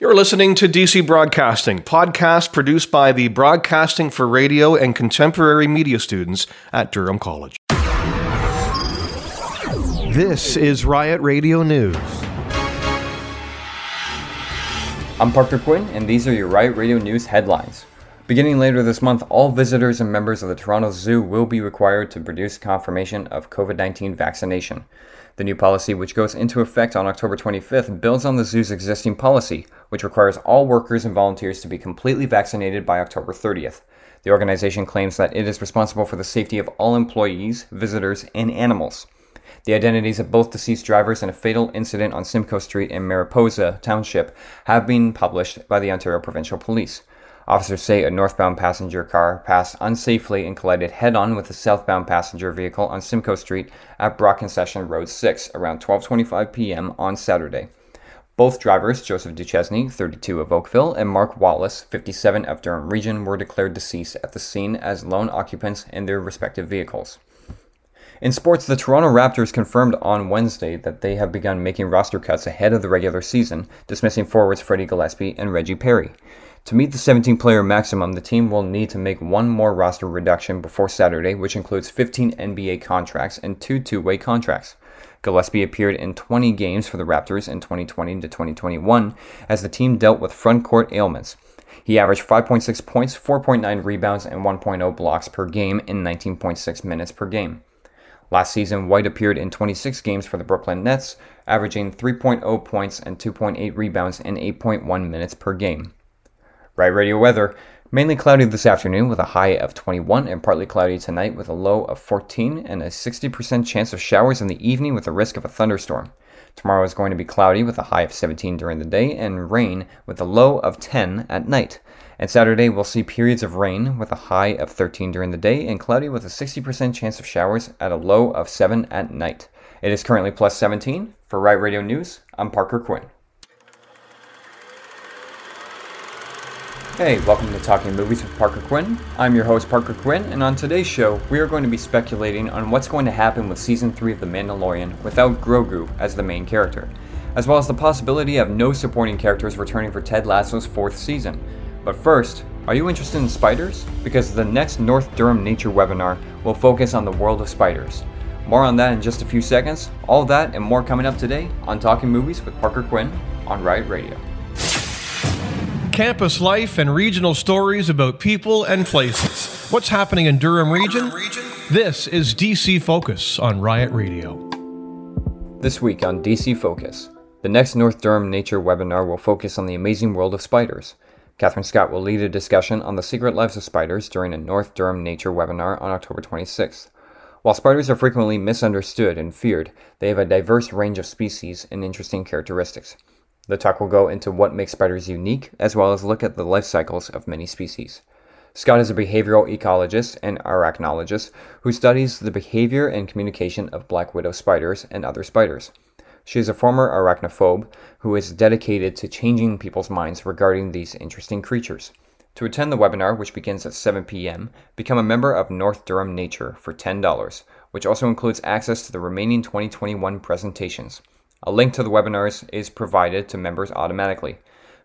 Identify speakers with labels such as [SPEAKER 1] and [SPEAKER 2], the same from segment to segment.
[SPEAKER 1] You're listening to DC Broadcasting, podcast produced by the Broadcasting for Radio and Contemporary Media students at Durham College. This is Riot Radio News.
[SPEAKER 2] I'm Parker Quinn, and these are your Riot Radio News headlines. Beginning later this month, all visitors and members of the Toronto Zoo will be required to produce confirmation of COVID 19 vaccination. The new policy, which goes into effect on October 25th, builds on the zoo's existing policy, which requires all workers and volunteers to be completely vaccinated by October 30th. The organization claims that it is responsible for the safety of all employees, visitors, and animals. The identities of both deceased drivers in a fatal incident on Simcoe Street in Mariposa Township have been published by the Ontario Provincial Police. Officers say a northbound passenger car passed unsafely and collided head on with a southbound passenger vehicle on Simcoe Street at Brock Concession Road 6 around 12:25 p.m. on Saturday. Both drivers, Joseph Duchesne, 32 of Oakville, and Mark Wallace, 57 of Durham Region, were declared deceased at the scene as lone occupants in their respective vehicles. In sports, the Toronto Raptors confirmed on Wednesday that they have begun making roster cuts ahead of the regular season, dismissing forwards Freddie Gillespie and Reggie Perry. To meet the 17 player maximum, the team will need to make one more roster reduction before Saturday, which includes 15 NBA contracts and two two way contracts. Gillespie appeared in 20 games for the Raptors in 2020 to 2021 as the team dealt with front court ailments. He averaged 5.6 points, 4.9 rebounds, and 1.0 blocks per game in 19.6 minutes per game. Last season, White appeared in 26 games for the Brooklyn Nets, averaging 3.0 points and 2.8 rebounds in 8.1 minutes per game. Riot Radio weather. Mainly cloudy this afternoon with a high of 21 and partly cloudy tonight with a low of 14 and a 60% chance of showers in the evening with a risk of a thunderstorm. Tomorrow is going to be cloudy with a high of 17 during the day and rain with a low of 10 at night. And Saturday we'll see periods of rain with a high of 13 during the day and cloudy with a 60% chance of showers at a low of 7 at night. It is currently plus 17. For Riot Radio News, I'm Parker Quinn. Hey, welcome to Talking Movies with Parker Quinn. I'm your host, Parker Quinn, and on today's show, we are going to be speculating on what's going to happen with Season 3 of The Mandalorian without Grogu as the main character, as well as the possibility of no supporting characters returning for Ted Lasso's fourth season. But first, are you interested in spiders? Because the next North Durham Nature webinar will focus on the world of spiders. More on that in just a few seconds. All that and more coming up today on Talking Movies with Parker Quinn on Riot Radio
[SPEAKER 1] campus life and regional stories about people and places. What's happening in Durham region? This is DC Focus on Riot Radio.
[SPEAKER 2] This week on DC Focus, the next North Durham Nature webinar will focus on the amazing world of spiders. Catherine Scott will lead a discussion on the secret lives of spiders during a North Durham Nature webinar on October 26th. While spiders are frequently misunderstood and feared, they have a diverse range of species and interesting characteristics. The talk will go into what makes spiders unique, as well as look at the life cycles of many species. Scott is a behavioral ecologist and arachnologist who studies the behavior and communication of black widow spiders and other spiders. She is a former arachnophobe who is dedicated to changing people's minds regarding these interesting creatures. To attend the webinar, which begins at 7 p.m., become a member of North Durham Nature for $10, which also includes access to the remaining 2021 presentations. A link to the webinars is provided to members automatically.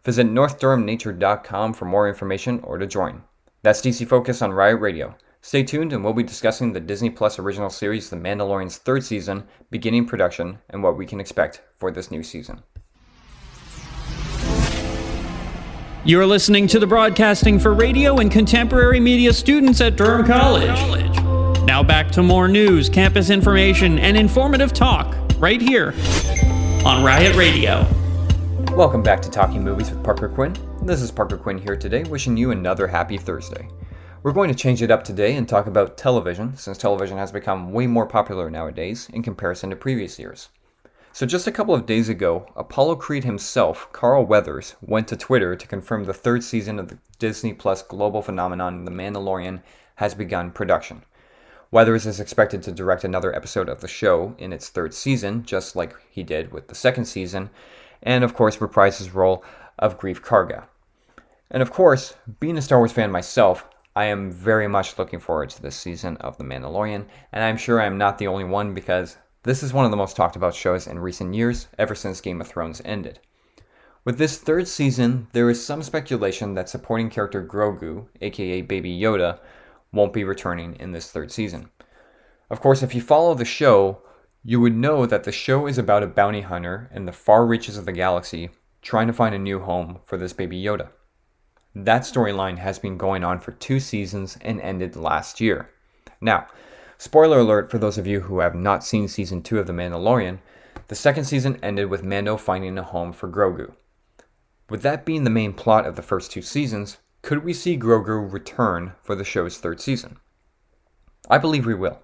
[SPEAKER 2] Visit northdurhamnature.com for more information or to join. That's DC Focus on Riot Radio. Stay tuned and we'll be discussing the Disney Plus original series The Mandalorian's third season, beginning production, and what we can expect for this new season.
[SPEAKER 3] You're listening to the broadcasting for radio and contemporary media students at Durham College. Now back to more news, campus information, and informative talk right here on Riot Radio.
[SPEAKER 2] Welcome back to Talking Movies with Parker Quinn. This is Parker Quinn here today, wishing you another happy Thursday. We're going to change it up today and talk about television, since television has become way more popular nowadays in comparison to previous years. So, just a couple of days ago, Apollo Creed himself, Carl Weathers, went to Twitter to confirm the third season of the Disney Plus global phenomenon The Mandalorian has begun production. Weathers is expected to direct another episode of the show in its third season, just like he did with the second season, and of course reprise his role of Greef Karga. And of course, being a Star Wars fan myself, I am very much looking forward to this season of The Mandalorian, and I'm sure I'm not the only one because this is one of the most talked about shows in recent years, ever since Game of Thrones ended. With this third season, there is some speculation that supporting character Grogu, aka Baby Yoda, won't be returning in this third season. Of course, if you follow the show, you would know that the show is about a bounty hunter in the far reaches of the galaxy trying to find a new home for this Baby Yoda. That storyline has been going on for two seasons and ended last year. Now, spoiler alert for those of you who have not seen season 2 of The Mandalorian, the second season ended with Mando finding a home for Grogu. With that being the main plot of the first two seasons, could we see Grogu return for the show's third season? I believe we will.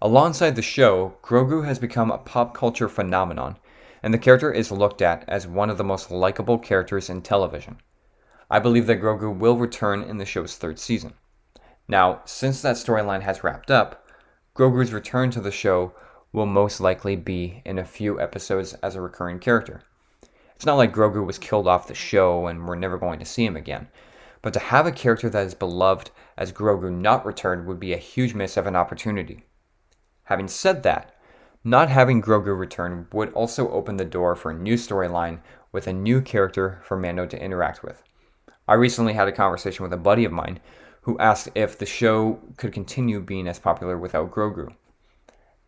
[SPEAKER 2] Alongside the show, Grogu has become a pop culture phenomenon, and the character is looked at as one of the most likable characters in television. I believe that Grogu will return in the show's third season. Now, since that storyline has wrapped up, Grogu's return to the show will most likely be in a few episodes as a recurring character. It's not like Grogu was killed off the show and we're never going to see him again. But to have a character that is beloved as Grogu not return would be a huge miss of an opportunity. Having said that, not having Grogu return would also open the door for a new storyline with a new character for Mando to interact with. I recently had a conversation with a buddy of mine who asked if the show could continue being as popular without Grogu.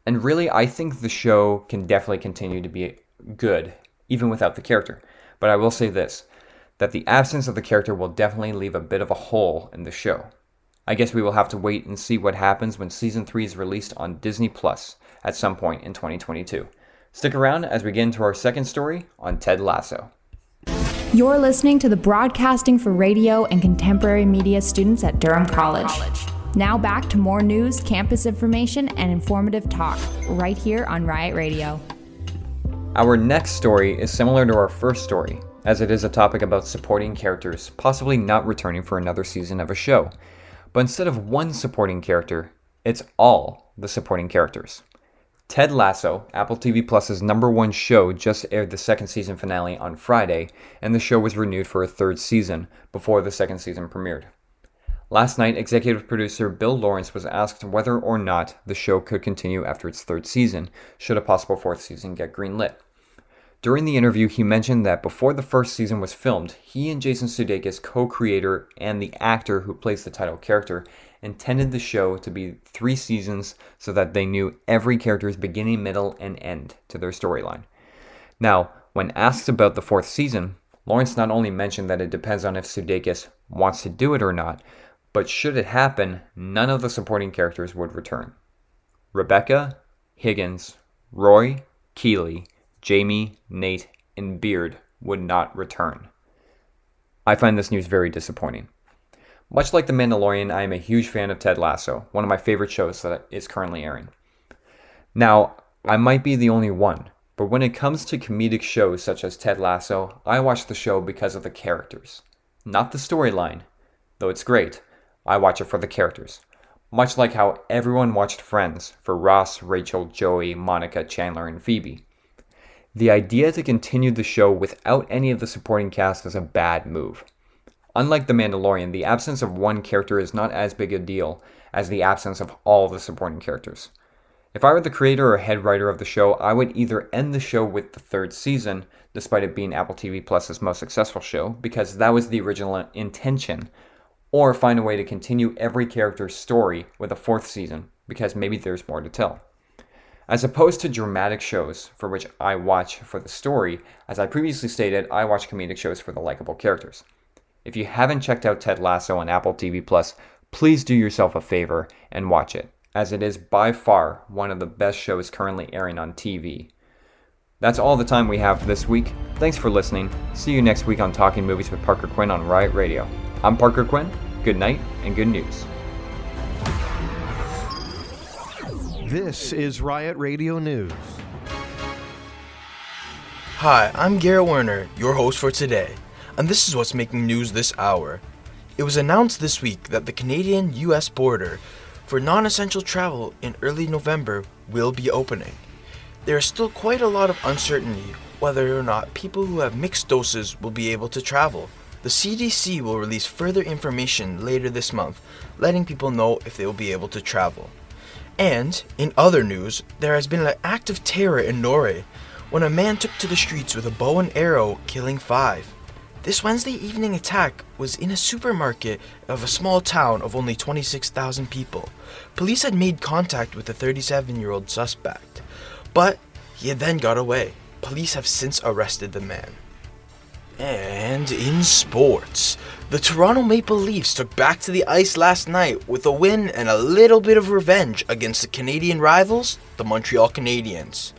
[SPEAKER 2] And really, I think the show can definitely continue to be good even without the character. But I will say this that the absence of the character will definitely leave a bit of a hole in the show. I guess we will have to wait and see what happens when season 3 is released on Disney Plus at some point in 2022. Stick around as we get into our second story on Ted Lasso.
[SPEAKER 4] You're listening to the Broadcasting for Radio and Contemporary Media students at Durham College. Now back to more news, campus information, and informative talk right here on Riot Radio.
[SPEAKER 2] Our next story is similar to our first story, as it is a topic about supporting characters possibly not returning for another season of a show. But instead of one supporting character, it's all the supporting characters. Ted Lasso, Apple TV Plus's number one show, just aired the second season finale on Friday, and the show was renewed for a third season before the second season premiered. Last night, executive producer Bill Lawrence was asked whether or not the show could continue after its third season, should a possible fourth season get greenlit. During the interview, he mentioned that before the first season was filmed, he and Jason Sudeikis, co-creator and the actor who plays the title character, intended the show to be three seasons so that they knew every character's beginning, middle, and end to their storyline. Now, when asked about the fourth season, Lawrence not only mentioned that it depends on if Sudeikis wants to do it or not, but should it happen, none of the supporting characters would return. Rebecca, Higgins, Roy, Keeley, Jamie, Nate, and Beard would not return. I find this news very disappointing. Much like The Mandalorian, I am a huge fan of Ted Lasso, one of my favorite shows that is currently airing. Now, I might be the only one, but when it comes to comedic shows such as Ted Lasso, I watch the show because of the characters. Not the storyline, though it's great. I watch it for the characters. Much like how everyone watched Friends for Ross, Rachel, Joey, Monica, Chandler, and Phoebe. The idea to continue the show without any of the supporting cast is a bad move. Unlike The Mandalorian, the absence of one character is not as big a deal as the absence of all the supporting characters. If I were the creator or head writer of the show, I would either end the show with the third season, despite it being Apple TV Plus's most successful show, because that was the original intention, or find a way to continue every character's story with a fourth season, because maybe there's more to tell. As opposed to dramatic shows, for which I watch for the story, as I previously stated, I watch comedic shows for the likable characters. If you haven't checked out Ted Lasso on Apple TV Plus, please do yourself a favor and watch it, as it is by far one of the best shows currently airing on TV. That's all the time we have this week. Thanks for listening. See you next week on Talking Movies with Parker Quinn on Riot Radio. I'm Parker Quinn. Good night and good news.
[SPEAKER 1] This is Riot Radio News.
[SPEAKER 5] Hi, I'm Garrett Werner, your host for today, and this is what's making news this hour. It was announced this week that the Canadian US border for non essential travel in early November will be opening. There is still quite a lot of uncertainty whether or not people who have mixed doses will be able to travel. The CDC will release further information later this month, letting people know if they will be able to travel. And, in other news, there has been an act of terror in Norway, when a man took to the streets with a bow and arrow, killing five. This Wednesday evening attack was in a supermarket of a small town of only 26,000 people. Police had made contact with the 37 year old suspect, but he had then got away. Police have since arrested the man. And in sports, the Toronto Maple Leafs took back to the ice last night with a win and a little bit of revenge against the Canadian rivals, the Montreal Canadiens.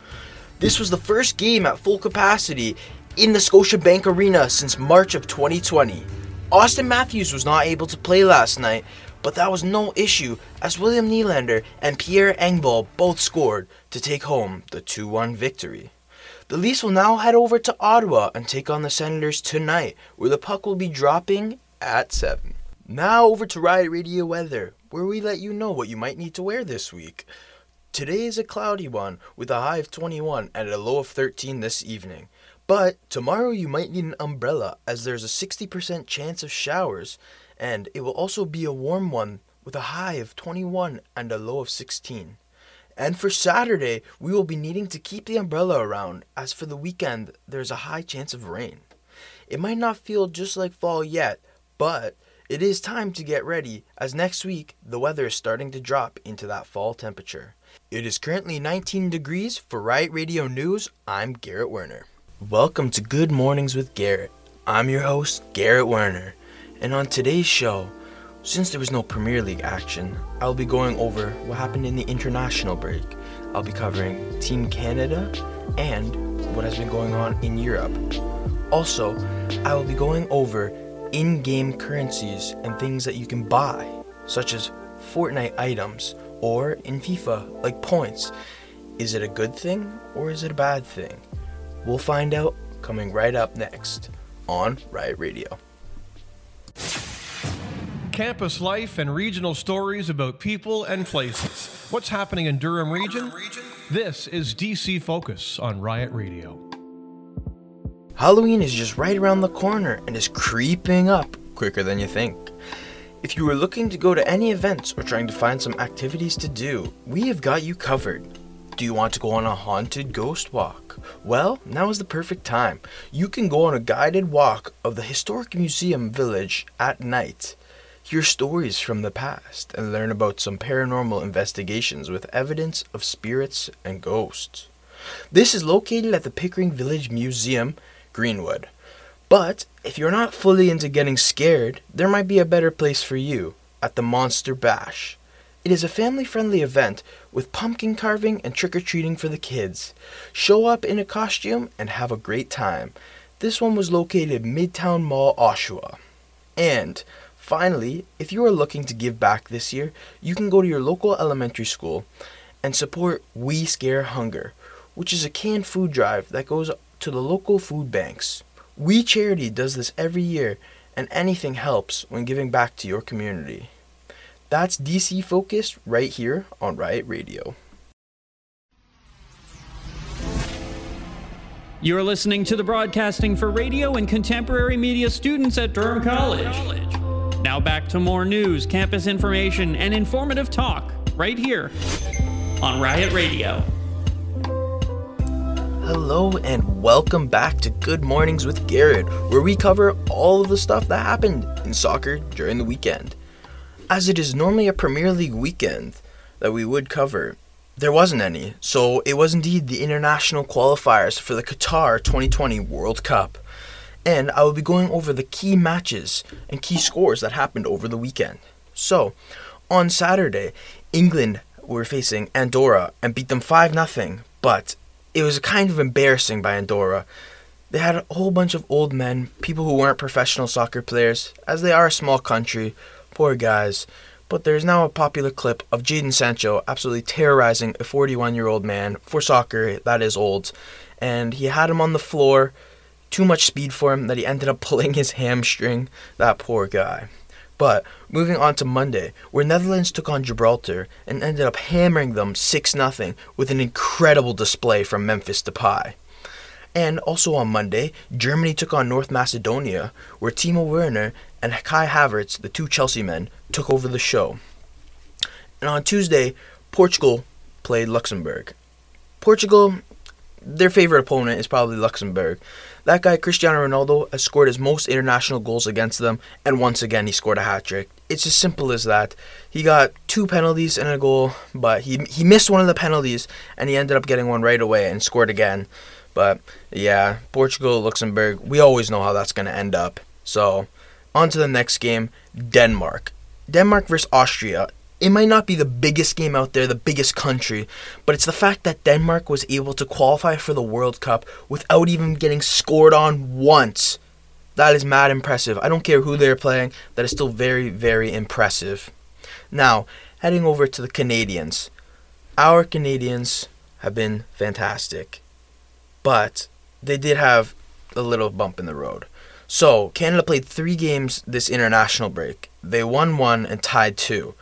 [SPEAKER 5] This was the first game at full capacity in the Scotiabank Arena since March of 2020. Auston Matthews was not able to play last night, but that was no issue as William Nylander and Pierre Engvall both scored to take home the 2 1 victory. The Leafs will now head over to Ottawa and take on the Senators tonight, where the puck will be dropping at 7. Now over to Riot Radio Weather, where we let you know what you might need to wear this week. Today is a cloudy one with a high of 21 and a low of 13 this evening. But tomorrow you might need an umbrella as there's a 60% chance of showers, and it will also be a warm one with a high of 21 and a low of 16. And for Saturday, we will be needing to keep the umbrella around, as for the weekend, there's a high chance of rain. It might not feel just like fall yet, but it is time to get ready, as next week the weather is starting to drop into that fall temperature. It is currently 19 degrees. For Riot Radio News, I'm Garrett Werner. Welcome to Good Mornings with Garrett. I'm your host, Garrett Werner, and on today's show, since there was no Premier League action, I'll be going over what happened in the international break. I'll be covering Team Canada and what has been going on in Europe. Also, I will be going over in game currencies and things that you can buy, such as Fortnite items, or in FIFA, like points. Is it a good thing or is it a bad thing? We'll find out coming right up next on Riot Radio.
[SPEAKER 1] Campus life and regional stories about people and places. What's happening in Durham region? This is DC Focus on Riot Radio.
[SPEAKER 5] Halloween is just right around the corner and is creeping up quicker than you think. If you are looking to go to any events or trying to find some activities to do, we have got you covered. Do you want to go on a haunted ghost walk? Well, now is the perfect time. You can go on a guided walk of the Historic Museum Village at night. Hear stories from the past and learn about some paranormal investigations with evidence of spirits and ghosts. This is located at the Pickering Village Museum, Greenwood. But if you're not fully into getting scared, there might be a better place for you at the Monster Bash. It is a family friendly event with pumpkin carving and trick or treating for the kids. Show up in a costume and have a great time. This one was located Midtown Mall, Oshawa. And finally, if you are looking to give back this year, you can go to your local elementary school and support We Scare Hunger, which is a canned food drive that goes to the local food banks. We Charity does this every year, and anything helps when giving back to your community. That's DC Focus right here on Riot Radio.
[SPEAKER 3] You're listening to the broadcasting for radio and contemporary media students at Durham College. Now back to more news, campus information, and informative talk right here on Riot Radio.
[SPEAKER 5] Hello and welcome back to Good Mornings with Garrett, where we cover all of the stuff that happened in soccer during the weekend. As it is normally a Premier League weekend that we would cover, there wasn't any, so it was indeed the international qualifiers for the Qatar 2020 World Cup. And I will be going over the key matches and key scores that happened over the weekend. So, on Saturday, England were facing Andorra and beat them 5 0, but it was kind of embarrassing by Andorra. They had a whole bunch of old men, people who weren't professional soccer players, as they are a small country, poor guys. But there's now a popular clip of Jadon Sancho absolutely terrorizing a 41 year old man for soccer that is old. And he had him on the floor, too much speed for him that he ended up pulling his hamstring. That poor guy. But moving on to Monday, where Netherlands took on Gibraltar and ended up hammering them 6 0 with an incredible display from Memphis Depay. And also on Monday, Germany took on North Macedonia, where Timo Werner and Kai Havertz, the two Chelsea men, took over the show. And on Tuesday, Portugal played Luxembourg. Portugal their favorite opponent is probably Luxembourg. That guy, Cristiano Ronaldo, has scored his most international goals against them, and once again, he scored a hat trick. It's as simple as that. He got two penalties and a goal, but he, he missed one of the penalties, and he ended up getting one right away and scored again. But yeah, Portugal, Luxembourg, we always know how that's going to end up. So, on to the next game Denmark. Denmark versus Austria it might not be the biggest game out there, the biggest country, but it's the fact that Denmark was able to qualify for the World Cup without even getting scored on once. That is mad impressive. I don't care who they're playing, that is still very, very impressive. Now, heading over to the Canadians. Our Canadians have been fantastic, but they did have a little bump in the road. So, Canada played three games this international break. They won one and tied two.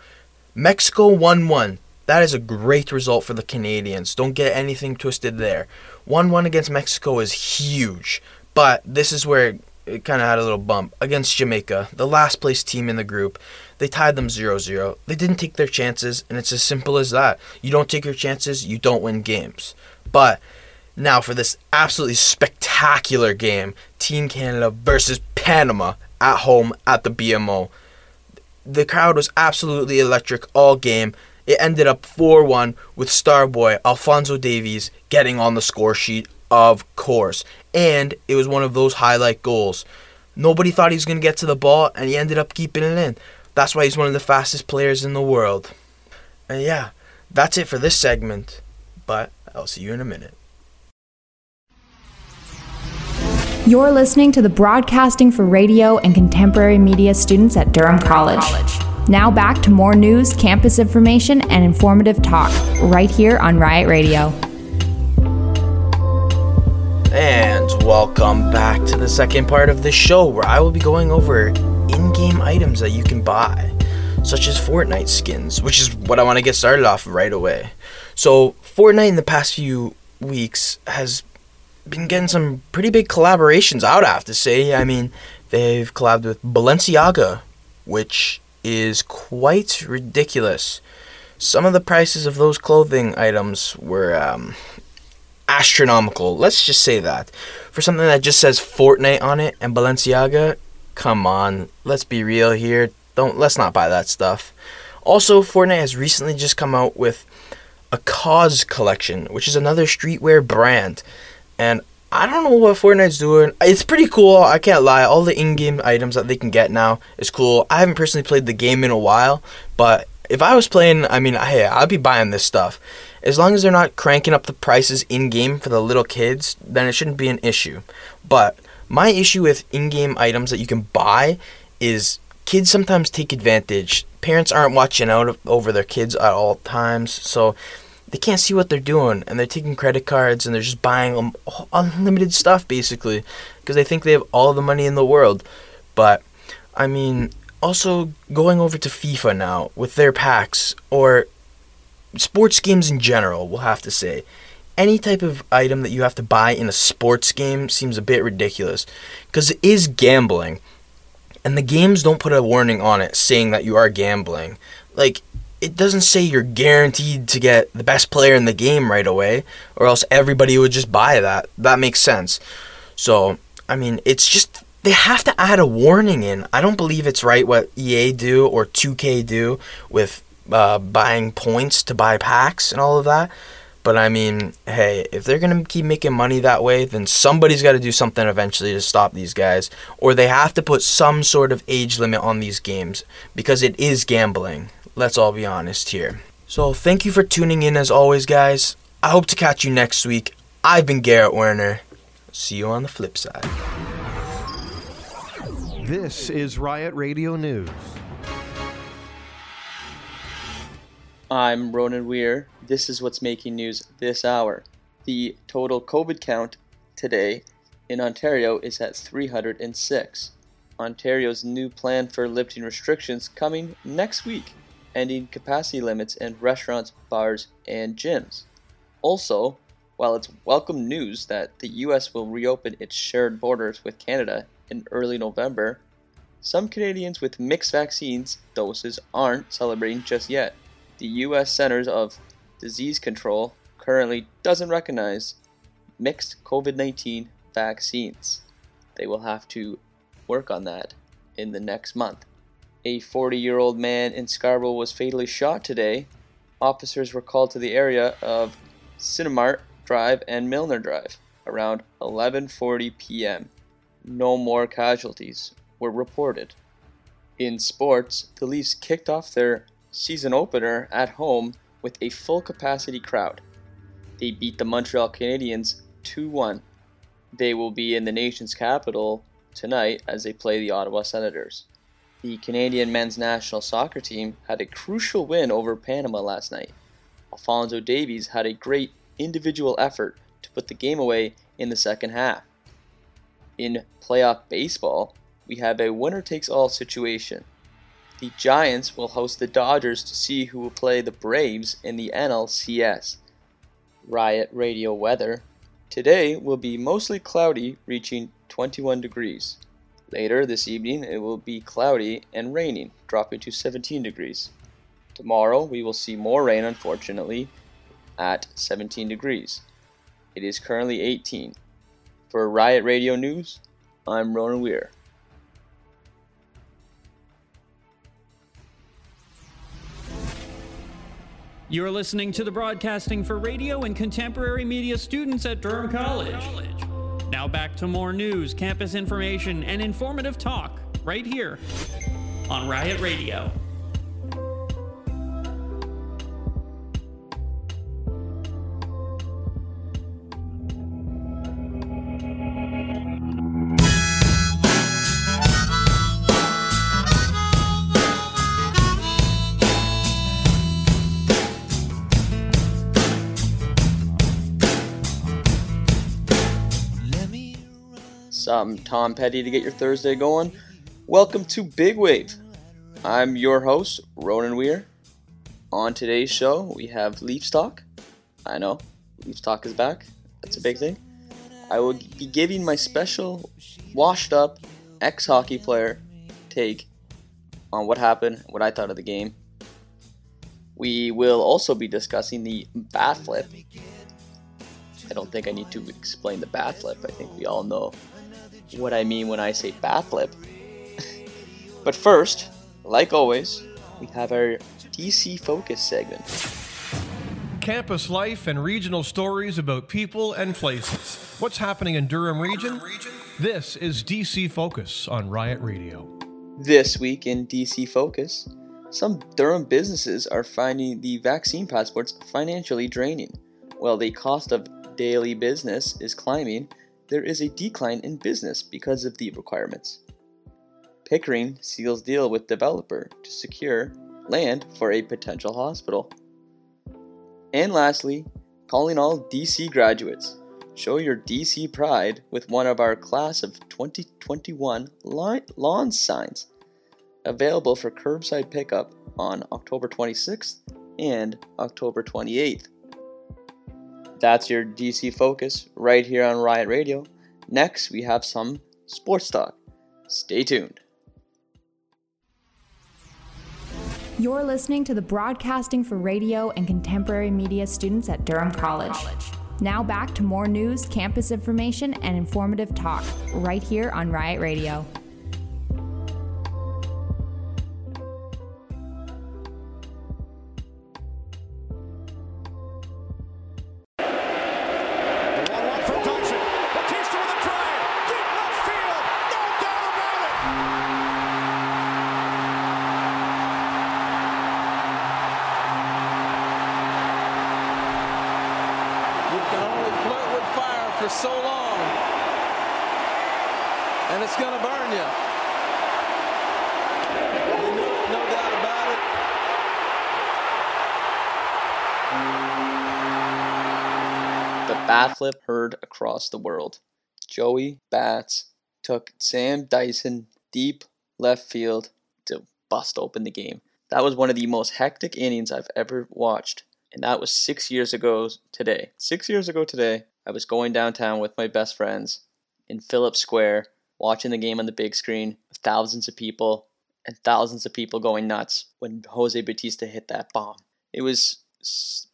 [SPEAKER 5] Mexico 1 1. That is a great result for the Canadians. Don't get anything twisted there. 1 1 against Mexico is huge. But this is where it kind of had a little bump. Against Jamaica, the last place team in the group, they tied them 0 0. They didn't take their chances, and it's as simple as that. You don't take your chances, you don't win games. But now for this absolutely spectacular game Team Canada versus Panama at home at the BMO the crowd was absolutely electric all game. It ended up 4 1 with Starboy Alfonso Davies getting on the score sheet, of course. And it was one of those highlight goals. Nobody thought he was going to get to the ball, and he ended up keeping it in. That's why he's one of the fastest players in the world. And yeah, that's it for this segment. But I'll see you in a minute.
[SPEAKER 4] You're listening to the Broadcasting for Radio and Contemporary Media students at Durham College. Now back to more news, campus information, and informative talk right here on Riot Radio.
[SPEAKER 5] And welcome back to the second part of the show where I will be going over in game items that you can buy, such as Fortnite skins, which is what I want to get started off right away. So, Fortnite in the past few weeks has been getting some pretty big collaborations out, I have to say. I mean, they've collabed with Balenciaga, which is quite ridiculous. Some of the prices of those clothing items were um, astronomical. Let's just say that. For something that just says Fortnite on it and Balenciaga, come on, let's be real here. Don't let's not buy that stuff. Also, Fortnite has recently just come out with a COS collection, which is another streetwear brand and I don't know what Fortnite's doing. It's pretty cool. I can't lie. All the in-game items that they can get now is cool. I haven't personally played the game in a while, but if I was playing, I mean, hey, I'd be buying this stuff. As long as they're not cranking up the prices in-game for the little kids, then it shouldn't be an issue. But my issue with in-game items that you can buy is kids sometimes take advantage. Parents aren't watching out over their kids at all times, so they can't see what they're doing and they're taking credit cards and they're just buying unlimited stuff basically because they think they have all the money in the world. But I mean, also going over to FIFA now with their packs or sports games in general, we'll have to say. Any type of item that you have to buy in a sports game seems a bit ridiculous because it is gambling. And the games don't put a warning on it saying that you are gambling. Like, it doesn't say you're guaranteed to get the best player in the game right away, or else everybody would just buy that. That makes sense. So, I mean, it's just they have to add a warning in. I don't believe it's right what EA do or 2K do with uh, buying points to buy packs and all of that. But I mean, hey, if they're gonna keep making money that way, then somebody's got to do something eventually to stop these guys, or they have to put some sort of age limit on these games because it is gambling. Let's all be honest here. So, thank you for tuning in as always, guys. I hope to catch you next week. I've been Garrett Werner. See you on the flip side.
[SPEAKER 1] This is Riot Radio News.
[SPEAKER 6] I'm Ronan Weir. This is what's making news this hour. The total COVID count today in Ontario is at 306. Ontario's new plan for lifting restrictions coming next week ending capacity limits in restaurants, bars, and gyms. Also, while it's welcome news that the US will reopen its shared borders with Canada in early November, some Canadians with mixed vaccines doses aren't celebrating just yet. The US Centers of Disease Control currently doesn't recognize mixed COVID 19 vaccines. They will have to work on that in the next month. A 40 year old man in Scarborough was fatally shot today. Officers were called to the area of Cinemart Drive and Milner Drive around 11:40 p.m. No more casualties were reported. In sports, the Leafs kicked off their season opener at home with a full capacity crowd. They beat the Montreal Canadiens 2 1. They will be in the nation's capital tonight as they play the Ottawa Senators. The Canadian men's national soccer team had a crucial win over Panama last night. Alfonso Davies had a great individual effort to put the game away in the second half. In playoff baseball, we have a winner takes all situation. The Giants will host the Dodgers to see who will play the Braves in the NLCS. Riot Radio weather. Today will be mostly cloudy, reaching 21 degrees. Later this evening, it will be cloudy and raining, dropping to 17 degrees. Tomorrow, we will see more rain, unfortunately, at 17 degrees. It is currently 18. For Riot Radio News, I'm Ronan Weir.
[SPEAKER 3] You're listening to the broadcasting for radio and contemporary media students at Durham College. Now back to more news, campus information, and informative talk right here on Riot Radio.
[SPEAKER 6] Some Tom Petty to get your Thursday going. Welcome to Big Wave. I'm your host, Ronan Weir. On today's show, we have Leafs Talk. I know, Leafs Talk is back. That's a big thing. I will be giving my special, washed up, ex hockey player take on what happened, what I thought of the game. We will also be discussing the bat flip. I don't think I need to explain the bat flip. I think we all know what I mean when I say bat flip. but first, like always, we have our DC Focus segment.
[SPEAKER 1] Campus life and regional stories about people and places. What's happening in Durham region? This is DC Focus on Riot Radio.
[SPEAKER 6] This week in DC Focus, some Durham businesses are finding the vaccine passports financially draining. While the cost of daily business is climbing, there is a decline in business because of the requirements. Pickering seals deal with developer to secure land for a potential hospital. And lastly, calling all DC graduates. Show your DC pride with one of our class of 2021 lawn signs. Available for curbside pickup on October 26th and October 28th. That's your DC focus right here on Riot Radio. Next, we have some sports talk. Stay tuned.
[SPEAKER 4] You're listening to the broadcasting for radio and contemporary media students at Durham College. Now back to more news, campus information, and informative talk right here on Riot Radio.
[SPEAKER 6] Across the world. Joey Bats took Sam Dyson deep left field to bust open the game. That was one of the most hectic innings I've ever watched. And that was six years ago today. Six years ago today, I was going downtown with my best friends in Phillips Square, watching the game on the big screen with thousands of people and thousands of people going nuts when Jose Bautista hit that bomb. It was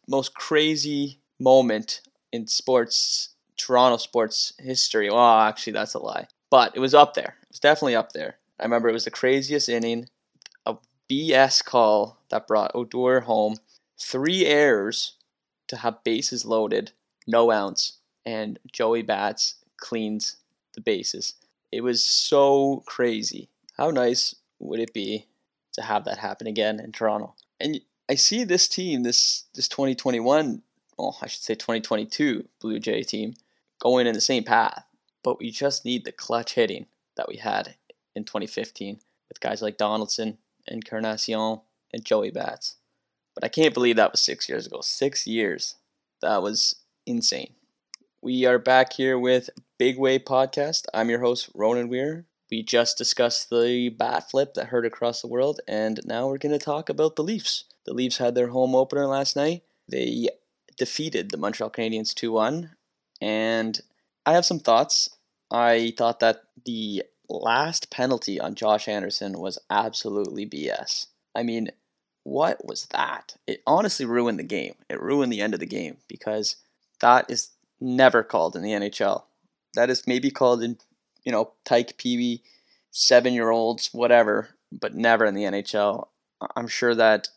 [SPEAKER 6] most crazy moment in sports Toronto sports history. Well, actually, that's a lie. But it was up there. It was definitely up there. I remember it was the craziest inning, a BS call that brought Odor home, three errors to have bases loaded, no outs, and Joey Bats cleans the bases. It was so crazy. How nice would it be to have that happen again in Toronto? And I see this team, this this 2021, well, I should say 2022 Blue Jay team, going in the same path. But we just need the clutch hitting that we had in 2015 with guys like Donaldson, Encarnacion, and Joey Bats. But I can't believe that was six years ago. Six years. That was insane. We are back here with Big Wave Podcast. I'm your host, Ronan Weir. We just discussed the bat flip that hurt across the world, and now we're going to talk about the Leafs. The Leafs had their home opener last night. They defeated the Montreal Canadiens 2 1, and I have some thoughts. I thought that the last penalty on Josh Anderson was absolutely BS. I mean, what was that? It honestly ruined the game. It ruined the end of the game because that is never called in the NHL. That is maybe called in, you know, tyke peewee, seven year olds, whatever, but never in the NHL. I'm sure that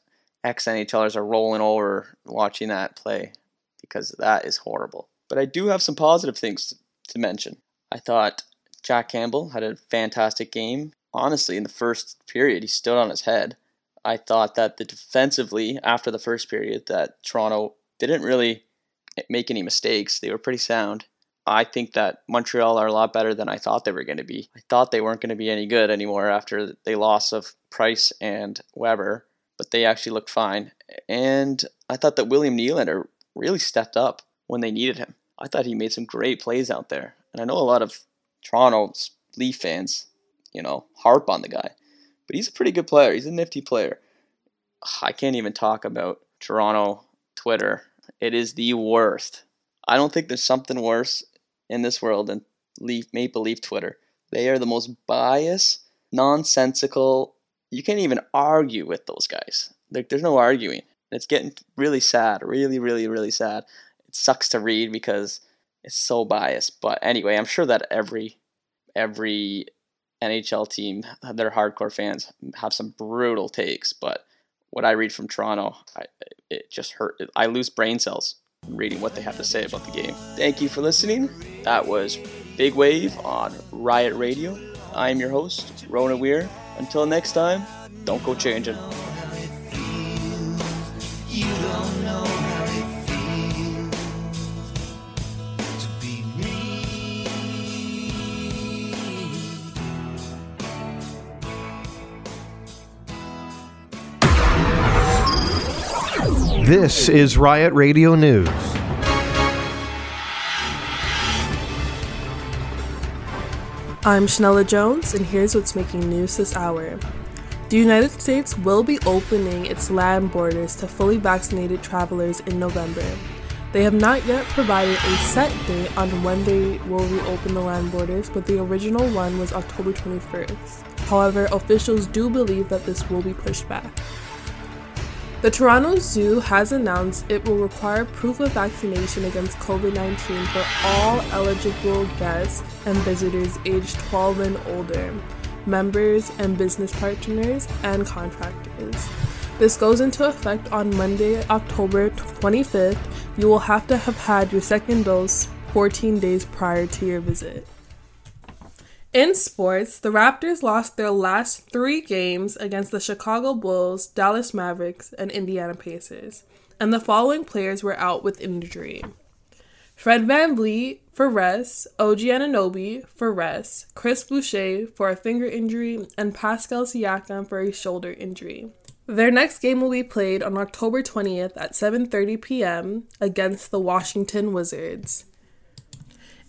[SPEAKER 6] ex NHLers are rolling over watching that play because that is horrible. But I do have some positive things to mention. I thought Jack Campbell had a fantastic game. Honestly, in the first period, he stood on his head. I thought that the defensively after the first period that Toronto didn't really make any mistakes. They were pretty sound. I think that Montreal are a lot better than I thought they were going to be. I thought they weren't going to be any good anymore after they loss of Price and Weber, but they actually looked fine. And I thought that William Nylander really stepped up when they needed him. I thought he made some great plays out there. And I know a lot of Toronto Leaf fans, you know, harp on the guy, but he's a pretty good player. He's a nifty player. I can't even talk about Toronto Twitter. It is the worst. I don't think there's something worse in this world than Leaf Maple Leaf Twitter. They are the most biased, nonsensical. You can't even argue with those guys. Like there's no arguing. It's getting really sad, really, really, really sad. Sucks to read because it's so biased. But anyway, I'm sure that every every NHL team, their hardcore fans, have some brutal takes. But what I read from Toronto, I, it just hurt. I lose brain cells reading what they have to say about the game. Thank you for listening. That was Big Wave on Riot Radio. I'm your host, Ronan Weir. Until next time, don't go changing.
[SPEAKER 1] This is Riot Radio News.
[SPEAKER 7] I'm Shanella Jones, and here's what's making news this hour. The United States will be opening its land borders to fully vaccinated travelers in November. They have not yet provided a set date on when they will reopen the land borders, but the original one was October 21st. However, officials do believe that this will be pushed back. The Toronto Zoo has announced it will require proof of vaccination against COVID 19 for all eligible guests and visitors aged 12 and older, members and business partners, and contractors. This goes into effect on Monday, October 25th. You will have to have had your second dose 14 days prior to your visit. In sports, the Raptors lost their last three games against the Chicago Bulls, Dallas Mavericks, and Indiana Pacers, and the following players were out with injury. Fred VanVleet for rest, OG Anunoby for rest, Chris Boucher for a finger injury, and Pascal Siakam for a shoulder injury. Their next game will be played on October 20th at 7:30 p.m. against the Washington Wizards.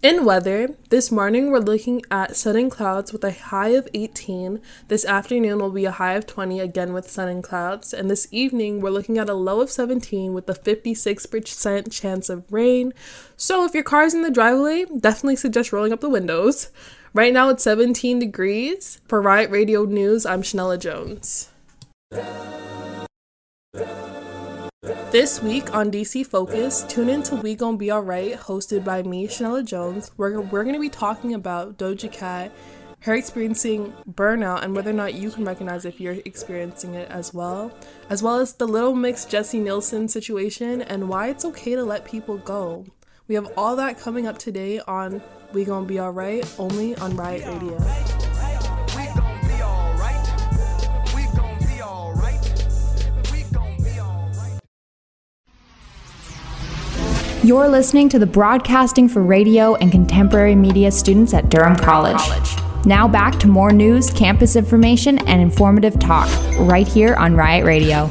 [SPEAKER 7] In weather, this morning we're looking at sun and clouds with a high of 18. This afternoon will be a high of 20 again with sun and clouds. And this evening we're looking at a low of 17 with a 56% chance of rain. So if your car's in the driveway, definitely suggest rolling up the windows. Right now it's 17 degrees. For Riot Radio News, I'm Shanella Jones. This week on DC Focus, tune in to We Gonna Be Alright, hosted by me, Shanella Jones. We're, we're going to be talking about Doja Cat, her experiencing burnout, and whether or not you can recognize if you're experiencing it as well, as well as the Little Mix Jesy Nelson situation and why it's okay to let people go. We have all that coming up today on We Gonna Be Alright, only on Riot Radio.
[SPEAKER 4] You're listening to the Broadcasting for Radio and Contemporary Media students at Durham College. Now back to more news, campus information, and informative talk right here on Riot Radio.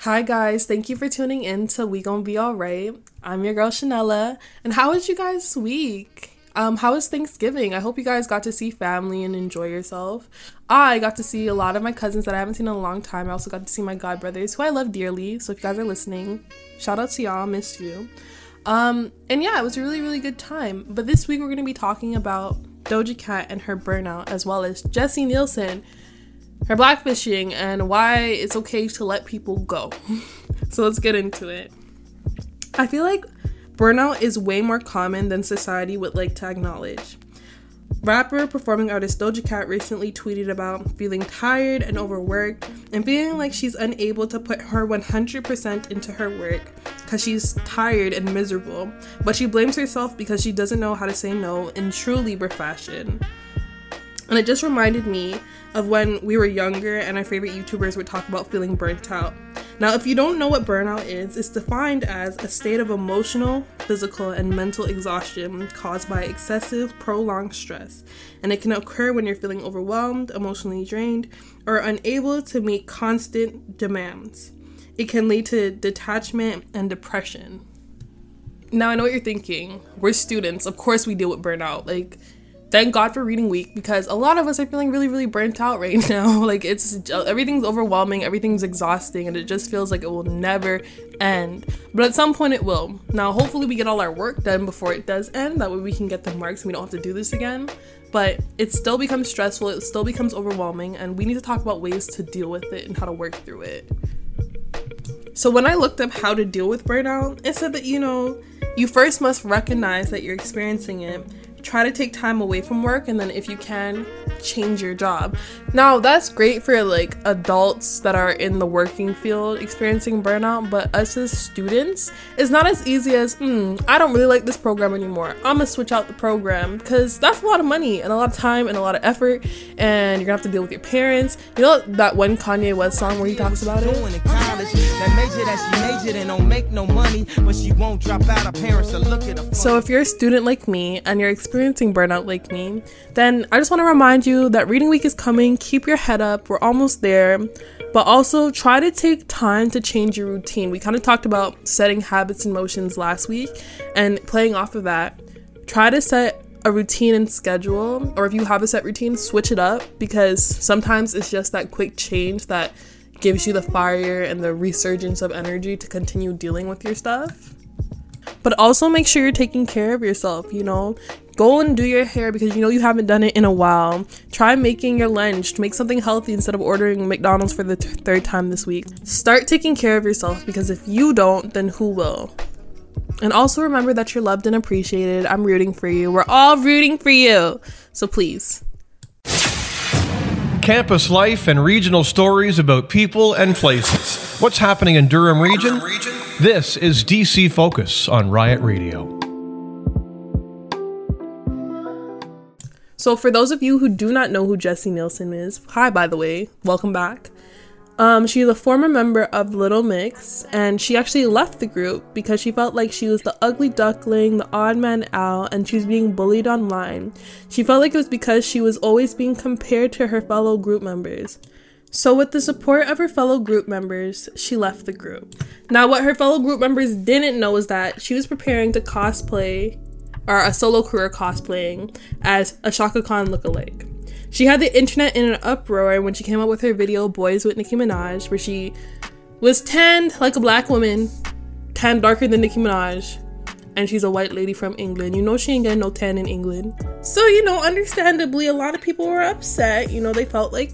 [SPEAKER 7] Hi guys, thank you for tuning in to We Gon' Be Alright. I'm your girl Shanella, and how was you guys' week? Um, how was Thanksgiving? I hope you guys got to see family and enjoy yourself. I got to see a lot of my cousins that I haven't seen in a long time. I also got to see my god brothers, who I love dearly. So if you guys are listening, shout out to y'all, missed you. Um, and yeah, it was a really, really good time. But this week we're gonna be talking about Doja Cat and her burnout, as well as Jesy Nelson, her blackfishing, and why it's okay to let people go. so let's get into it. I feel like burnout is way more common than society would like to acknowledge. Rapper performing artist Doja Cat recently tweeted about feeling tired and overworked and feeling like she's unable to put her 100% into her work because she's tired and miserable, but she blames herself because she doesn't know how to say no in true Libra fashion. And it just reminded me of when we were younger and our favorite YouTubers would talk about feeling burnt out. Now, if you don't know what burnout is, it's defined as a state of emotional, physical, and mental exhaustion caused by excessive, prolonged stress. And it can occur when you're feeling overwhelmed, emotionally drained, or unable to meet constant demands. It can lead to detachment and depression. Now, I know what you're thinking. We're students. Of course, we deal with burnout. Like, thank God for reading week because a lot of us are feeling really, really burnt out right now. like it's everything's overwhelming, everything's exhausting, and it just feels like it will never end. But at some point, it will. Now, hopefully, we get all our work done before it does end. That way, we can get the marks and we don't have to do this again. But it still becomes stressful, it still becomes overwhelming, and we need to talk about ways to deal with it and how to work through it. So, when I looked up how to deal with burnout, it said that you know, you first must recognize that you're experiencing it try to take time away from work and then if you can change your job. Now that's great for like adults that are in the working field experiencing burnout but us as students it's not as easy as hmm i don't really like this program anymore. I'm gonna switch out the program because that's a lot of money and a lot of time and a lot of effort and you're gonna have to deal with your parents. You know that one kanye west song where he talks about it? So if you're a student like me and you're experiencing burnout like me, then I just want to remind you that reading week is coming. Keep your head up. We're almost there. But also try to take time to change your routine. We kind of talked about setting habits and motions last week and playing off of that. Try to set a routine and schedule, or if you have a set routine, switch it up because sometimes it's just that quick change that gives you the fire and the resurgence of energy to continue dealing with your stuff. But also make sure you're taking care of yourself, you know? Go and do your hair because you know you haven't done it in a while. Try making your lunch. To make something healthy instead of ordering McDonald's for the th- third time this week. Start taking care of yourself because if you don't, then who will? And also remember that you're loved and appreciated. I'm rooting for you. We're all rooting for you. So please.
[SPEAKER 1] Campus life and regional stories about people and places. What's happening in Durham region? This is DC Focus on Riot Radio.
[SPEAKER 7] So, for those of you who do not know who Jesy Nelson is, hi, by the way, welcome back. Um, she's a former member of Little Mix, and she actually left the group because she felt like she was the ugly duckling, the odd man out, and she was being bullied online. She felt like it was because she was always being compared to her fellow group members. So, with the support of her fellow group members, she left the group. Now, what her fellow group members didn't know is that she was preparing to cosplay, or a solo career cosplaying, as a Chaka Khan lookalike. She had the internet in an uproar when she came out with her video Boys with Nicki Minaj, where she was tanned like a black woman, tanned darker than Nicki Minaj, and she's a white lady from England. You know she ain't getting no tan in England. So, you know, understandably, a lot of people were upset. You know, they felt like,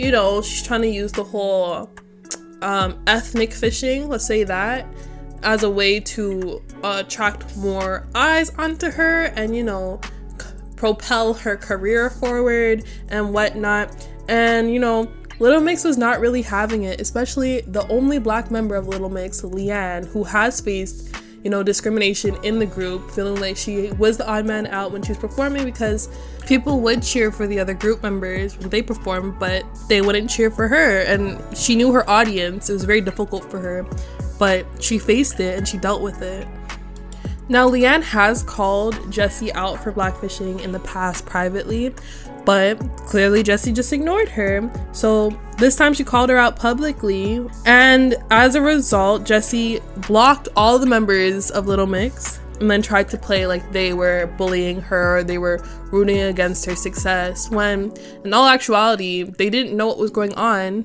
[SPEAKER 7] you know, she's trying to use the whole um, ethnic fishing, let's say that, as a way to uh, attract more eyes onto her and, you know, c- propel her career forward and whatnot. And, you know, Little Mix was not really having it, especially the only black member of Little Mix, Leigh-Anne, who has faced you know, discrimination in the group, feeling like she was the odd man out when she was performing because people would cheer for the other group members when they performed, but they wouldn't cheer for her. And she knew her audience. It was very difficult for her, but she faced it and she dealt with it. Now, Leigh-Anne has called Jesy out for blackfishing in the past privately, but clearly Jesy just ignored her. So this time she called her out publicly, and as a result, Jesy blocked all the members of Little Mix and then tried to play like they were bullying her, or they were rooting against her success, when in all actuality, they didn't know what was going on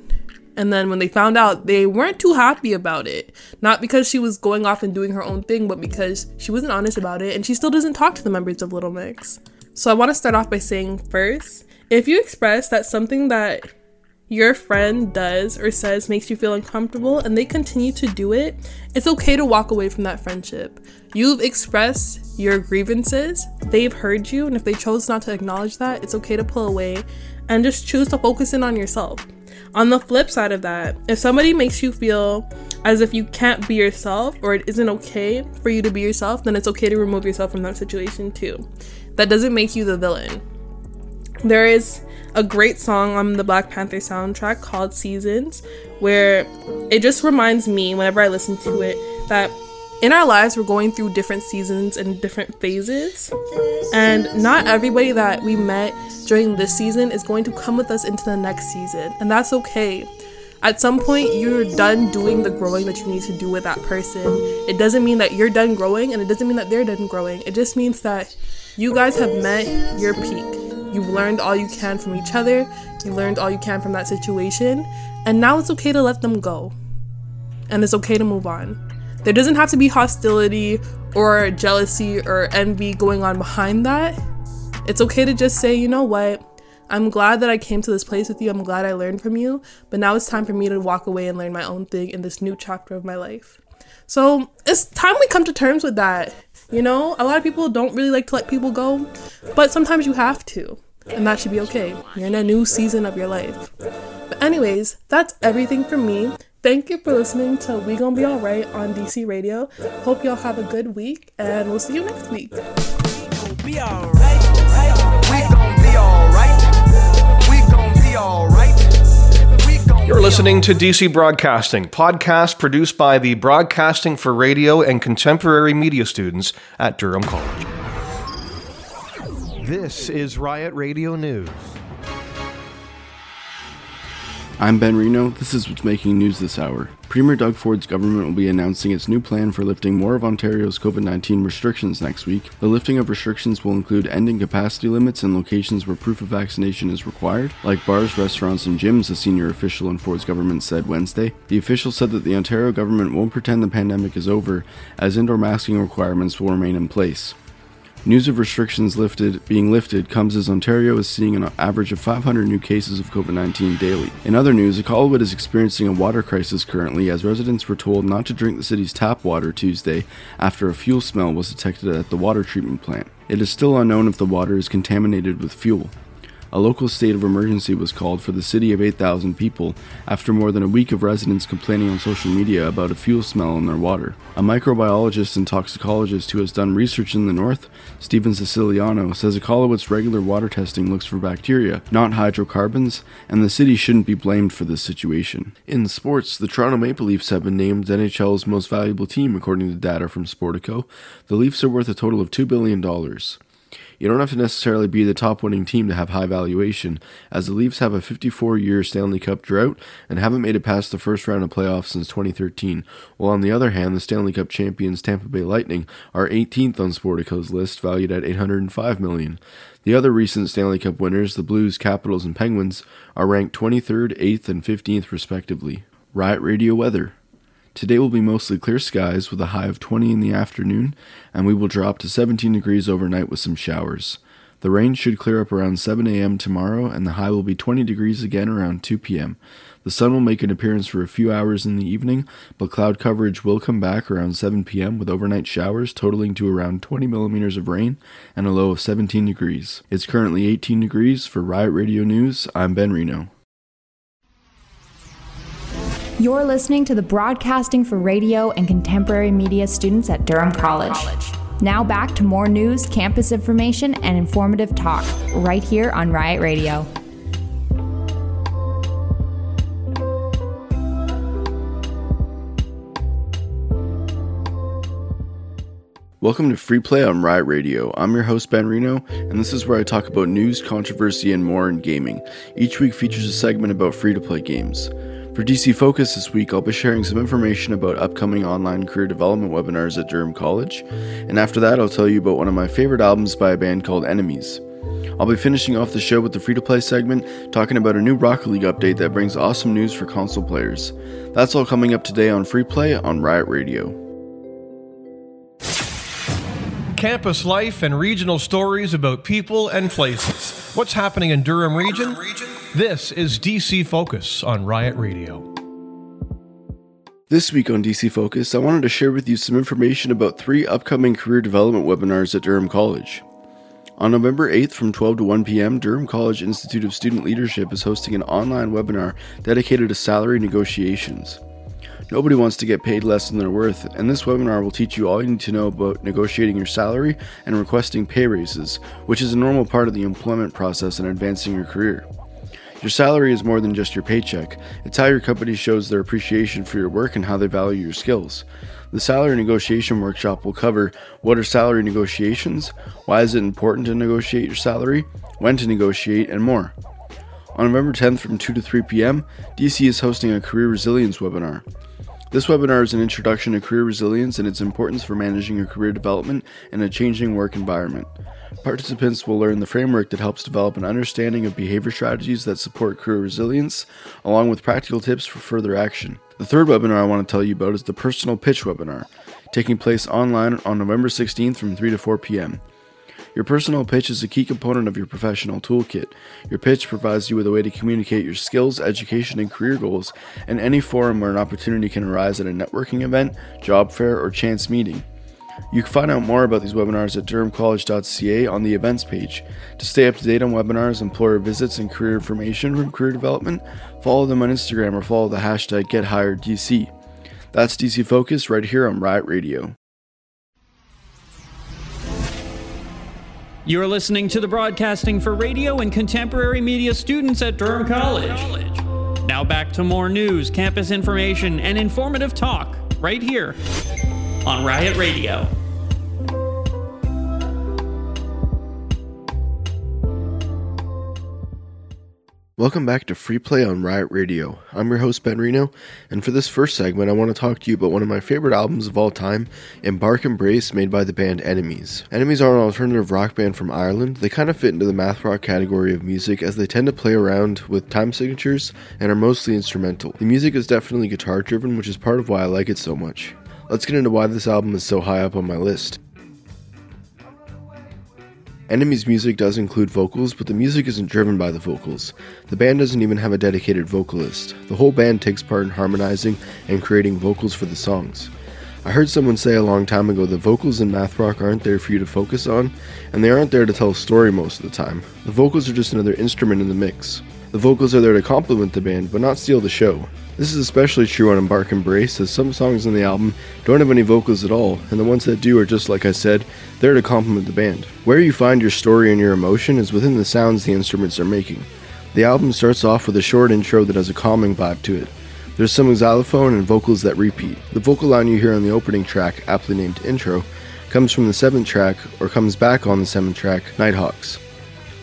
[SPEAKER 7] and then when they found out, they weren't too happy about it. Not because she was going off and doing her own thing, but because she wasn't honest about it and she still doesn't talk to the members of Little Mix. So I want to start off by saying first, if you express that something that your friend does or says makes you feel uncomfortable and they continue to do it, it's okay to walk away from that friendship. You've expressed your grievances, they've heard you, and if they chose not to acknowledge that, it's okay to pull away and just choose to focus in on yourself. On the flip side of that, if somebody makes you feel as if you can't be yourself or it isn't okay for you to be yourself, then it's okay to remove yourself from that situation too. That doesn't make you the villain. There is a great song on the Black Panther soundtrack called Seasons, where it just reminds me, whenever I listen to it, that in our lives, we're going through different seasons and different phases. And not everybody that we met during this season is going to come with us into the next season. And that's okay. At some point, you're done doing the growing that you need to do with that person. It doesn't mean that you're done growing, and it doesn't mean that they're done growing. It just means that you guys have met your peak. You've learned all you can from each other, you learned all you can from that situation, and now it's okay to let them go. And it's okay to move on. There doesn't have to be hostility or jealousy or envy going on behind that. It's okay to just say, you know what? I'm glad that I came to this place with you. I'm glad I learned from you. But now it's time for me to walk away and learn my own thing in this new chapter of my life. So it's time we come to terms with that. You know, a lot of people don't really like to let people go, but sometimes you have to. And that should be okay. You're in a new season of your life. But, anyways, that's everything from me. Thank you for listening to We Gonna Be Alright on DC Radio. Hope y'all have a good week, and we'll see you next week.
[SPEAKER 8] Be alright. We gon' be alright. We gon' be alright.
[SPEAKER 1] You're listening to DC Broadcasting, podcast produced by the Broadcasting for Radio and Contemporary Media students at Durham College. This is Riot Radio News.
[SPEAKER 9] I'm Ben Reno. This is what's making news this hour. Premier Doug Ford's government will be announcing its new plan for lifting more of Ontario's COVID 19 restrictions next week. The lifting of restrictions will include ending capacity limits in locations where proof of vaccination is required, like bars, restaurants, and gyms, a senior official in Ford's government said Wednesday. The official said that the Ontario government won't pretend the pandemic is over, as indoor masking requirements will remain in place. News of restrictions lifted being lifted comes as Ontario is seeing an average of 500 new cases of COVID-19 daily. In other news, Iqaluit is experiencing a water crisis currently as residents were told not to drink the city's tap water Tuesday after a fuel smell was detected at the water treatment plant. It is still unknown if the water is contaminated with fuel. A local state of emergency was called for the city of 8,000 people after more than a week of residents complaining on social media about a fuel smell in their water. A microbiologist and toxicologist who has done research in the north, Stephen Siciliano, says Iqaluit's regular water testing looks for bacteria, not hydrocarbons, and the city shouldn't be blamed for this situation. In sports, the Toronto Maple Leafs have been named NHL's most valuable team according to data from Sportico. The Leafs are worth a total of $2 billion. You don't have to necessarily be the top winning team to have high valuation, as the Leafs have a 54 year Stanley Cup drought and haven't made it past the first round of playoffs since 2013, while on the other hand, the Stanley Cup champions Tampa Bay Lightning are 18th on Sportico's list, valued at 805 million. The other recent Stanley Cup winners, the Blues, Capitals, and Penguins, are ranked 23rd, 8th, and 15th respectively. Riot Radio Weather. Today will be mostly clear skies with a high of 20 in the afternoon, and we will drop to 17 degrees overnight with some showers. The rain should clear up around 7 a.m. tomorrow, and the high will be 20 degrees again around 2 p.m. The sun will make an appearance for a few hours in the evening, but cloud coverage will come back around 7 p.m. with overnight showers totaling to around 20 millimeters of rain and a low of 17 degrees. It's currently 18 degrees. For Riot Radio News, I'm Ben Reno.
[SPEAKER 4] You're listening to the Broadcasting for Radio and Contemporary Media students at Durham College. Now back to more news, campus information, and informative talk right here on Riot Radio.
[SPEAKER 9] Welcome to Free Play on Riot Radio. I'm your host, Ben Reno, and this is where I talk about news, controversy, and more in gaming. Each week features a segment about free to play games. For DC Focus this week, I'll be sharing some information about upcoming online career development webinars at Durham College, and after that, I'll tell you about one of my favorite albums by a band called Enemies. I'll be finishing off the show with the free to play segment, talking about a new Rocket League update that brings awesome news for console players. That's all coming up today on Free Play on Riot Radio.
[SPEAKER 1] Campus life and regional stories about people and places. What's happening in Durham region? This is DC Focus on Riot Radio.
[SPEAKER 9] This week on DC Focus, I wanted to share with you some information about three upcoming career development webinars at Durham College. On November 8th from 12 to 1 p.m., Durham College Institute of Student Leadership is hosting an online webinar dedicated to salary negotiations. Nobody wants to get paid less than their worth, and this webinar will teach you all you need to know about negotiating your salary and requesting pay raises, which is a normal part of the employment process in advancing your career. Your salary is more than just your paycheck. It's how your company shows their appreciation for your work and how they value your skills. The salary negotiation workshop will cover what are salary negotiations, why is it important to negotiate your salary, when to negotiate, and more. On November 10th from 2 to 3 p.m., DC is hosting a career resilience webinar. This webinar is an introduction to career resilience and its importance for managing your career development in a changing work environment. Participants will learn the framework that helps develop an understanding of behavior strategies that support career resilience, along with practical tips for further action. The third webinar I want to tell you about is the Personal Pitch webinar, taking place online on November 16th from 3 to 4 p.m. Your personal pitch is a key component of your professional toolkit. Your pitch provides you with a way to communicate your skills, education, and career goals in any forum where an opportunity can arise at a networking event, job fair, or chance meeting. You can find out more about these webinars at durhamcollege.ca on the events page. To stay up to date on webinars, employer visits, and career information from career development, follow them on Instagram or follow the hashtag GetHiredDC. That's DC Focus right here on Riot Radio.
[SPEAKER 3] You're listening to the broadcasting for radio and contemporary media students at Durham College. Now back to more news, campus information, and informative talk right here on Riot Radio.
[SPEAKER 9] Welcome back to Free Play on Riot Radio. I'm your host, Ben Reno, and for this first segment, I want to talk to you about one of my favorite albums of all time, Embark Embrace, made by the band Enemies. Enemies are an alternative rock band from Ireland. They kind of fit into the math rock category of music as they tend to play around with time signatures and are mostly instrumental. The music is definitely guitar driven, which is part of why I like it so much. Let's get into why this album is so high up on my list. Enemy's music does include vocals, but the music isn't driven by the vocals. The band doesn't even have a dedicated vocalist. The whole band takes part in harmonizing and creating vocals for the songs. I heard someone say a long time ago that vocals in math rock aren't there for you to focus on, and they aren't there to tell a story most of the time. The vocals are just another instrument in the mix. The vocals are there to complement the band, but not steal the show. This is especially true on Embark Embrace, as some songs on the album don't have any vocals at all, and the ones that do are just like I said, there to complement the band. Where you find your story and your emotion is within the sounds the instruments are making. The album starts off with a short intro that has a calming vibe to it. There's some xylophone and vocals that repeat. The vocal line you hear on the opening track, aptly named Intro, comes from the seventh track or comes back on the seventh track, Nighthawks.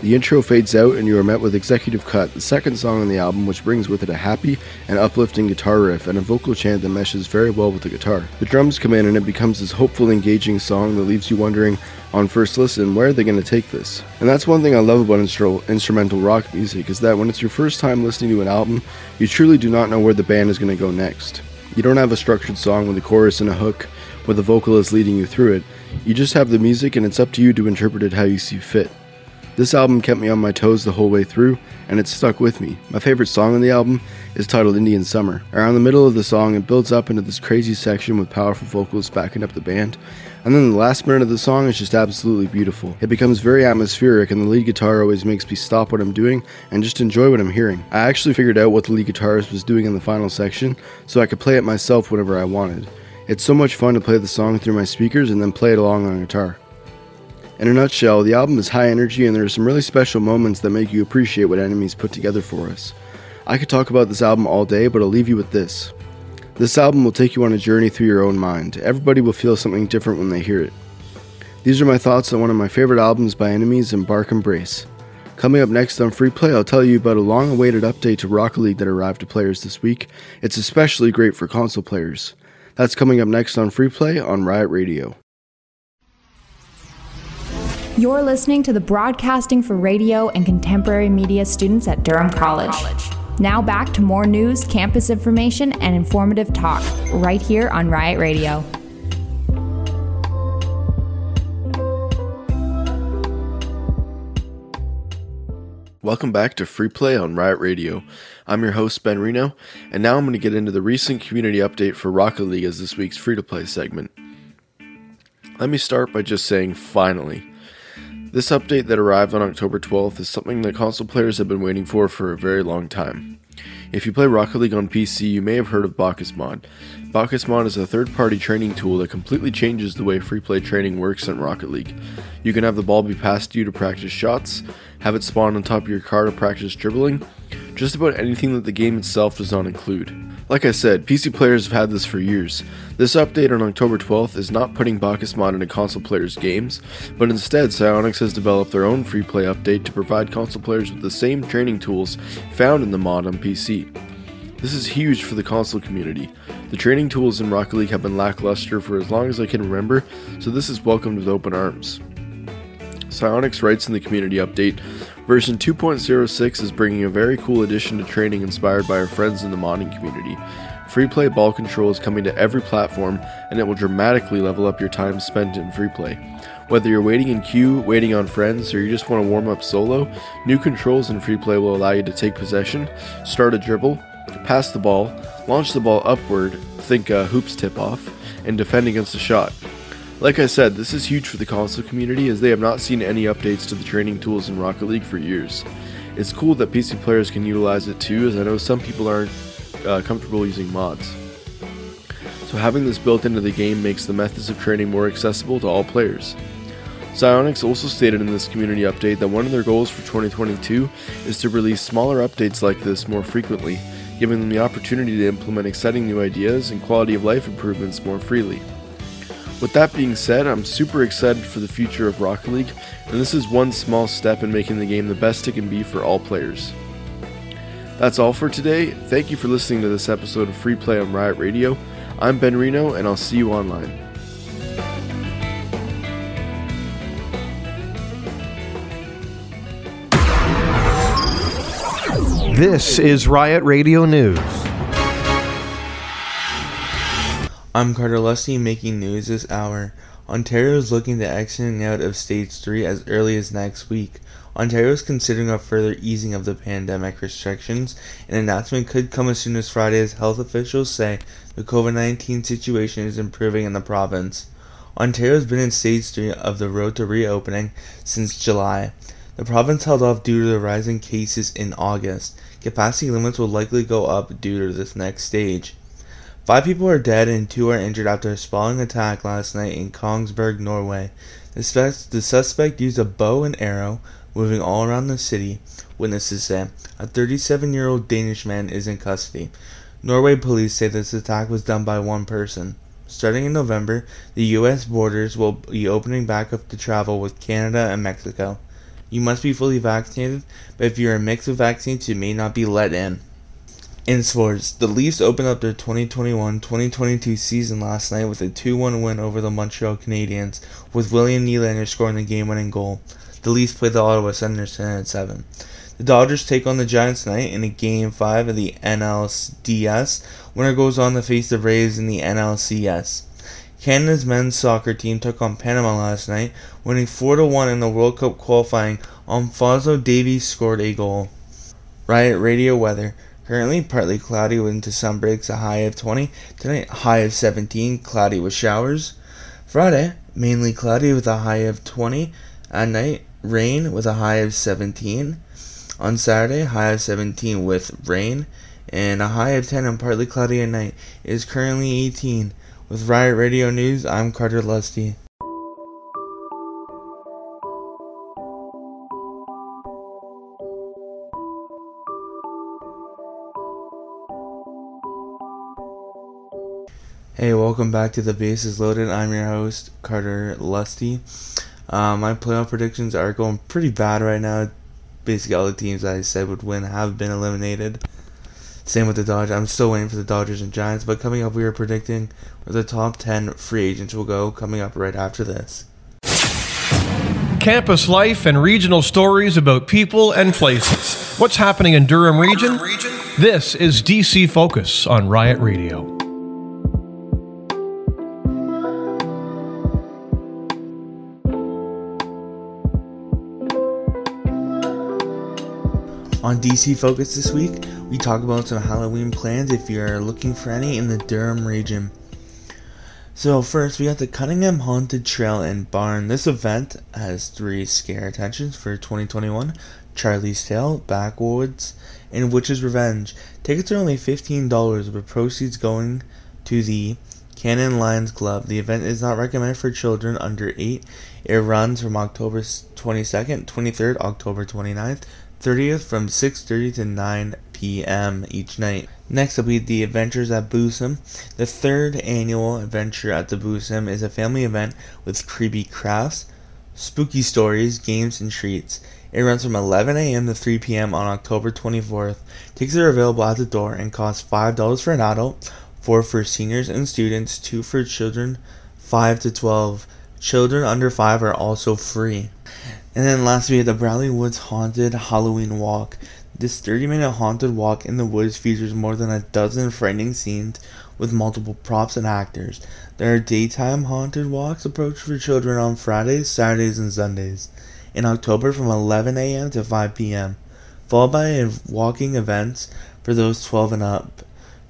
[SPEAKER 9] The intro fades out, and you are met with Executive Cut, the second song on the album, which brings with it a happy and uplifting guitar riff and a vocal chant that meshes very well with the guitar. The drums come in, and it becomes this hopeful, engaging song that leaves you wondering, on first listen, where are they going to take this? And that's one thing I love about instru- instrumental rock music, is that when it's your first time listening to an album, you truly do not know where the band is going to go next. You don't have a structured song with a chorus and a hook, with a vocalist is leading you through it. You just have the music, and it's up to you to interpret it how you see fit. This album kept me on my toes the whole way through, and it stuck with me. My favorite song on the album is titled Indian Summer. Around the middle of the song, it builds up into this crazy section with powerful vocals backing up the band, and then the last minute of the song is just absolutely beautiful. It becomes very atmospheric, and the lead guitar always makes me stop what I'm doing and just enjoy what I'm hearing. I actually figured out what the lead guitarist was doing in the final section, so I could play it myself whenever I wanted. It's so much fun to play the song through my speakers and then play it along on guitar. In a nutshell, the album is high energy and there are some really special moments that make you appreciate what Enemies put together for us. I could talk about this album all day, but I'll leave you with this. This album will take you on a journey through your own mind. Everybody will feel something different when they hear it. These are my thoughts on one of my favorite albums by Enemies, Embark Embrace. Coming up next on Free Play, I'll tell you about a long awaited update to Rocket League that arrived to players this week. It's especially great for console players. That's coming up next on Free Play on Riot Radio.
[SPEAKER 4] You're listening to the Broadcasting for Radio and Contemporary Media students at Durham College. Now back to more news, campus information, and informative talk right here on Riot Radio.
[SPEAKER 9] Welcome back to Free Play on Riot Radio. I'm your host, Ben Reno, and now I'm going to get into the recent community update for Rocket League as this week's free to play segment. Let me start by just saying finally. This update that arrived on October 12th is something that console players have been waiting for for a very long time. If you play Rocket League on PC, you may have heard of BakkesMod. Bacchus Mod is a third party training tool that completely changes the way free play training works in Rocket League. You can have the ball be passed to you to practice shots, have it spawn on top of your car to practice dribbling, just about anything that the game itself does not include. Like I said, PC players have had this for years. This update on October 12th is not putting BakkesMod into console players' games, but instead Psyonix has developed their own free play update to provide console players with the same training tools found in the mod on PC. This is huge for the console community. The training tools in Rocket League have been lackluster for as long as I can remember, so this is welcomed with open arms. Psyonix writes in the community update Version 2.06 is bringing a very cool addition to training inspired by our friends in the modding community. Free play ball control is coming to every platform, and it will dramatically level up your time spent in free play. Whether you're waiting in queue, waiting on friends, or you just want to warm up solo, new controls in free play will allow you to take possession, start a dribble, pass the ball, launch the ball upward, think a hoops tip off, and defend against a shot. Like I said, this is huge for the console community as they have not seen any updates to the training tools in Rocket League for years. It's cool that PC players can utilize it too, as I know some people aren't uh, comfortable using mods. So having this built into the game makes the methods of training more accessible to all players. Psyonix also stated in this community update that one of their goals for 2022 is to release smaller updates like this more frequently, giving them the opportunity to implement exciting new ideas and quality of life improvements more freely. With that being said, I'm super excited for the future of Rocket League, and this is one small step in making the game the best it can be for all players. That's all for today. Thank you for listening to this episode of Free Play on Riot Radio. I'm Ben Reno, and I'll see you online.
[SPEAKER 1] This is Riot Radio News.
[SPEAKER 10] I'm Carter Lusty making news this hour. Ontario is looking to exiting out of stage 3 as early as next week. Ontario is considering a further easing of the pandemic restrictions. An announcement could come as soon as Friday as health officials say the COVID 19 situation is improving in the province. Ontario has been in stage 3 of the road to reopening since July. The province held off due to the rising cases in August. Capacity limits will likely go up due to this next stage. Five people are dead and two are injured after a sprawling attack last night in Kongsberg, Norway. The, spe- the suspect used a bow and arrow, moving all around the city, witnesses say. A 37 year old Danish man is in custody. Norway police say this attack was done by one person. Starting in November, the U.S. borders will be opening back up to travel with Canada and Mexico. You must be fully vaccinated, but if you're a mix of vaccines, you may not be let in. In sports, the Leafs opened up their 2021-2022 season last night with a 2-1 win over the Montreal Canadiens, with William Nylander scoring the game-winning goal. The Leafs play the Ottawa Senators 10 at 7. The Dodgers take on the Giants tonight in a Game 5 of the NLDS. Winner goes on to face the Braves in the NLCS. Canada's men's soccer team took on Panama last night, winning 4 1 in the World Cup qualifying. Alfonso Davies scored a goal. Riot Radio weather. Currently partly cloudy with into sun breaks, a high of 20. Tonight, high of 17, cloudy with showers. Friday, mainly cloudy with a high of 20. At night, rain with a high of 17. On Saturday, high of 17 with rain. And a high of 10 and partly cloudy at night. It is currently 18. With Riot Radio News, I'm Carter Lusty. Hey, welcome back to the Bases Loaded. I'm your host, Carter Lusty. Uh, my playoff predictions are going pretty bad right now. Basically, all the teams I said would win have been eliminated. Same with the Dodgers. I'm still waiting for the Dodgers and Giants. But coming up, we are predicting where the top 10 free agents will go coming up right after this.
[SPEAKER 1] Campus life and regional stories about people and places. What's happening in Durham region? This is DC Focus on Riot Radio.
[SPEAKER 10] On DC Focus this week, we talk about some Halloween plans if you're looking for any in the Durham region. So, first, we got the Cunningham Haunted Trail and Barn. This event has three scare attentions for 2021 Charlie's Tale, Backwoods, and Witch's Revenge. Tickets are only $15, with proceeds going to the Cannon Lions Club. The event is not recommended for children under 8. It runs from October 22nd, 23rd, October 29th, 30th from 6:30 to 9 p.m. each night. Next will be the Adventures at Boosum. The third annual Adventure at the Boosum is a family event with creepy crafts, spooky stories, games, and treats. It runs from 11 a.m. to 3 p.m. on October 24th. Tickets are available at the door and cost $5 for an adult, 4 for seniors and students, 2 for children 5 to 12. Children under 5 are also free. And then last we had the Bradley Woods Haunted Halloween Walk. This 30 minute haunted walk in the woods features more than a dozen frightening scenes with multiple props and actors. There are daytime haunted walks approached for children on Fridays, Saturdays, and Sundays in October from 11 a.m. to 5 p.m., followed by walking events for those 12 and up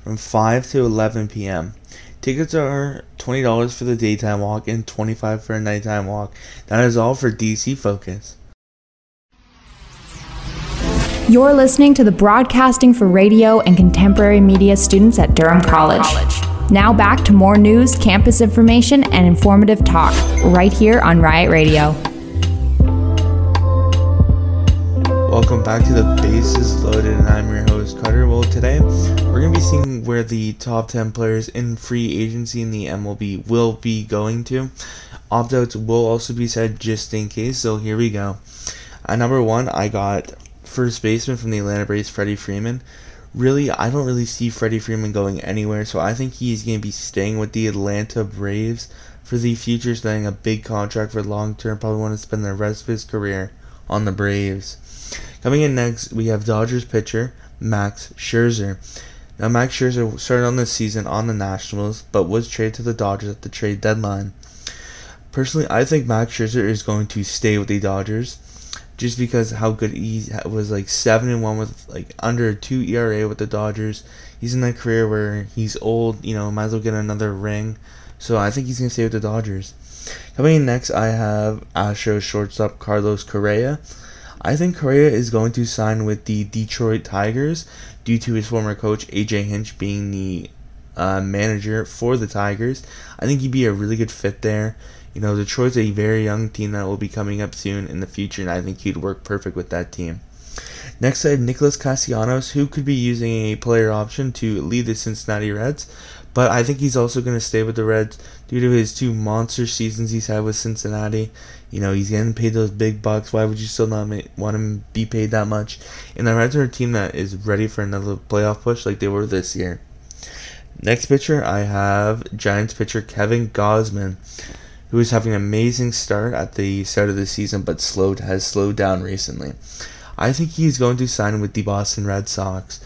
[SPEAKER 10] from 5 to 11 p.m. Tickets are $20 for the daytime walk and 25 for a nighttime walk. That is all for DC Focus.
[SPEAKER 4] You're listening to the Broadcasting for Radio and Contemporary Media students at Durham College. Now back to more news, campus information, and informative talk right here on Riot Radio.
[SPEAKER 10] Welcome back to the Bases Loaded, and I'm your host Carter. Well, today we're going to be seeing where the top 10 players in free agency in the MLB will be going to. Opt outs will also be said just in case, so here we go. At number one, I got first baseman from the Atlanta Braves, Freddie Freeman. Really, I don't really see Freddie Freeman going anywhere, so I think he's going to be staying with the Atlanta Braves for the future, signing a big contract for long term. Probably want to spend the rest of his career on the Braves. Coming in next, we have Dodgers pitcher Max Scherzer. Now, Max Scherzer started on this season on the Nationals, but was traded to the Dodgers at the trade deadline. Personally, I think Max Scherzer is going to stay with the Dodgers, just because how good he was, like seven and one with like under two ERA with the Dodgers. He's in that career where he's old, you know, might as well get another ring. So I think he's gonna stay with the Dodgers. Coming in next, I have Astros shortstop Carlos Correa. I think Correa is going to sign with the Detroit Tigers due to his former coach AJ Hinch being the uh, manager for the Tigers. I think he'd be a really good fit there. You know, Detroit's a very young team that will be coming up soon in the future, and I think he'd work perfect with that team. Next, I have Nicholas Castellanos, who could be using a player option to lead the Cincinnati Reds, but I think he's also going to stay with the Reds due to his two monster seasons he's had with Cincinnati. You know, he's getting paid those big bucks. Why would you still not want him be paid that much? And the Reds are a team that is ready for another playoff push like they were this year. Next pitcher, I have Giants pitcher Kevin Gausman, who is having an amazing start at the start of the season, but slowed has slowed down recently. I think he's going to sign with the Boston Red Sox.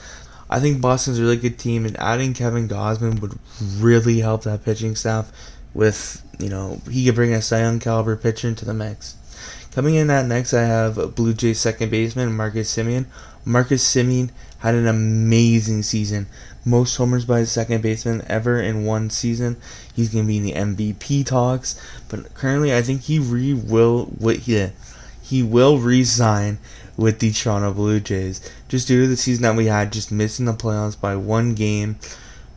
[SPEAKER 10] I think Boston's a really good team, and adding Kevin Gausman would really help that pitching staff. With you know, he could bring a Cy Young caliber pitcher into the mix. Coming in at next, I have Blue Jays second baseman Marcus Semien. Marcus Semien had an amazing season, most homers by a second baseman ever in one season. He's gonna be in the MVP talks, but currently, I think he re will what he he will resign with the Toronto Blue Jays. Just due to the season that we had, just missing the playoffs by one game,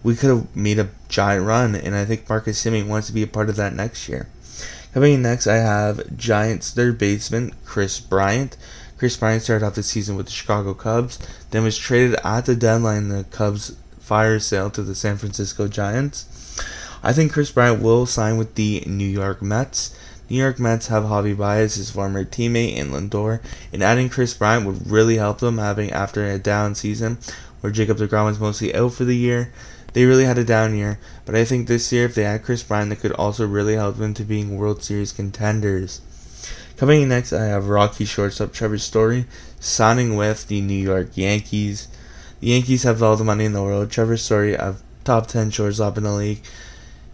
[SPEAKER 10] we could have made a giant run, and I think Marcus Semien wants to be a part of that next year. Coming in next, I have Giants third baseman Kris Bryant. Kris Bryant started off the season with the Chicago Cubs, then was traded at the deadline the Cubs fire sale to the San Francisco Giants. I think Kris Bryant will sign with the New York Mets. New York Mets have Javi Baez, his former teammate in Lindor, and adding Kris Bryant would really help them having after a down season where Jacob DeGrom was mostly out for the year. They really had a down year, but I think this year if they add Kris Bryant, that could also really help them to being World Series contenders. Coming in next, I have Rocky shortstop Trevor Story signing with the New York Yankees. The Yankees have all the money in the world. Trevor Story, a top 10 shortstop in the league,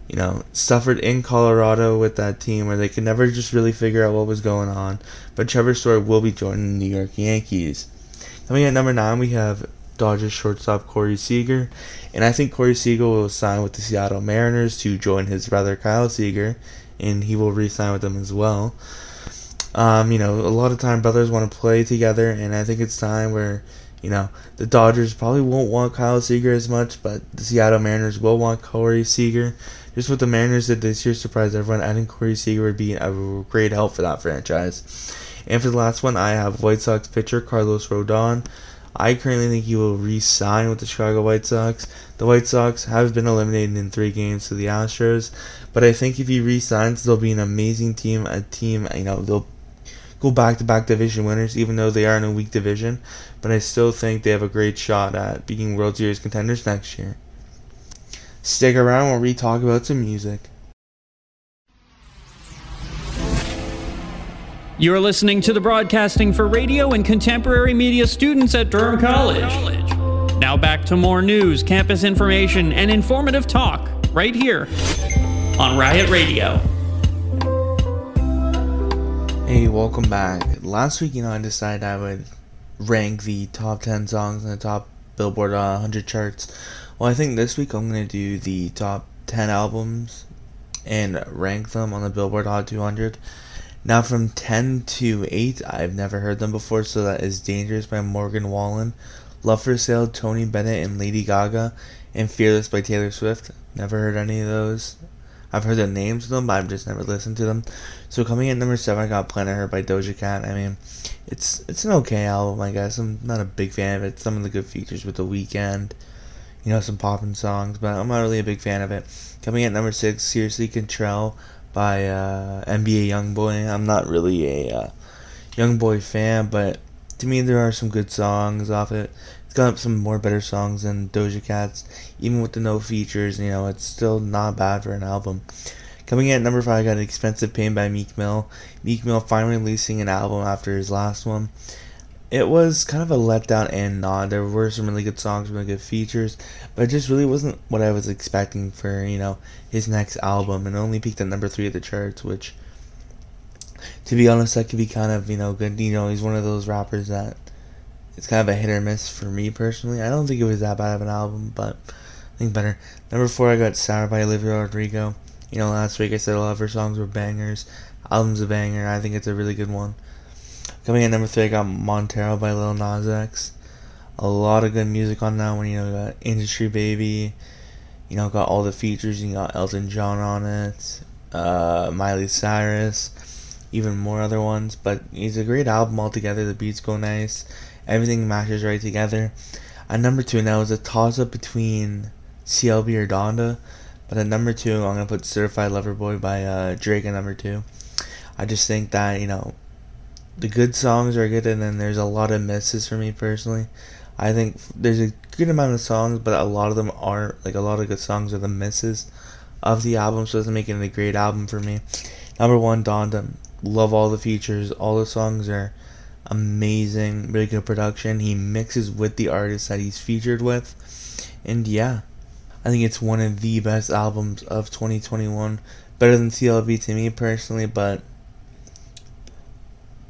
[SPEAKER 10] you know, suffered in Colorado with that team where they could never just really figure out what was going on. But Trevor Story will be joining the New York Yankees. Coming at number nine, we have Dodgers shortstop Corey Seager, and I think Corey Seager will sign with the Seattle Mariners to join his brother Kyle Seager, and he will re-sign with them as well. Um, you know, a lot of time brothers want to play together, and I think it's time where you know, the Dodgers probably won't want Kyle Seager as much, but the Seattle Mariners will want Corey Seager. Just what the Mariners did this year surprised everyone. Adding Corey Seager would be a great help for that franchise. And for the last one, I have White Sox pitcher Carlos Rodon. I currently think he will re-sign with the Chicago White Sox. The White Sox have been eliminated in three games to the Astros, but I think if he re-signs, they'll be an amazing team. A team, you know, they'll go back-to-back division winners, even though they are in a weak division. But I still think they have a great shot at being World Series contenders next year. Stick around while we talk about some music.
[SPEAKER 3] You're listening to the broadcasting for radio and contemporary media students at Durham College. Now back to more news, campus information, and informative talk right here on Riot Radio.
[SPEAKER 10] Hey, welcome back. Last week, you know, I decided I would rank the top 10 songs in the top Billboard uh, 100 charts. Well, I think this week I'm going to do the top 10 albums and rank them on the Billboard Hot 200. Now, from 10 to 8, I've never heard them before, so that is Dangerous by Morgan Wallen, Love for Sale, Tony Bennett and Lady Gaga, and Fearless by Taylor Swift. Never heard any of those. I've heard the names of them, but I've just never listened to them. So coming in number seven, I got Planet Her by Doja Cat. I mean, it's it's an okay album, I guess. I'm not a big fan of it. Some of the good features with the Weeknd, you know, some popping songs, but I'm not really a big fan of it. Coming at number six, Sincerely Kentrell by uh, NBA YoungBoy. I'm not really a uh, YoungBoy fan, but to me there are some good songs off it. It's got some more better songs than Doja Cat's, even with the no features. You know, it's still not bad for an album. Coming in at number five, I got Expensive Pain by Meek Mill. Meek Mill finally releasing an album after his last one. It was kind of a letdown and not. There were some really good songs, really good features, but it just really wasn't what I was expecting for, you know, his next album. And only peaked at number three of the charts, which, to be honest, that could be kind of, you know, good. You know, he's one of those rappers that it's kind of a hit or miss for me personally. I don't think it was that bad of an album, but I think better. Number four, I got Sour by Olivia Rodrigo. You know, last week I said a lot of her songs were bangers. Album's a banger. I think it's a really good one. Coming in number three, I got Montero by Lil Nas X. A lot of good music on that one. You know, got Industry Baby. You know, got all the features. You got Elton John on it. Uh, Miley Cyrus. Even more other ones. But it's a great album altogether. The beats go nice. Everything matches right together. At number two, now was a toss up between CLB or Donda. But at number two, I'm gonna put "Certified Lover Boy" by uh, Drake at number two. I just think that you know, the good songs are good, and then there's a lot of misses for me personally. I think there's a good amount of songs, but a lot of them are like a lot of good songs are the misses of the album, so it doesn't make it a great album for me. Number one, Donda. Love all the features. All the songs are amazing, really good production. He mixes with the artists that he's featured with. And yeah, I think it's one of the best albums of 2021. Better than CLB to me personally, but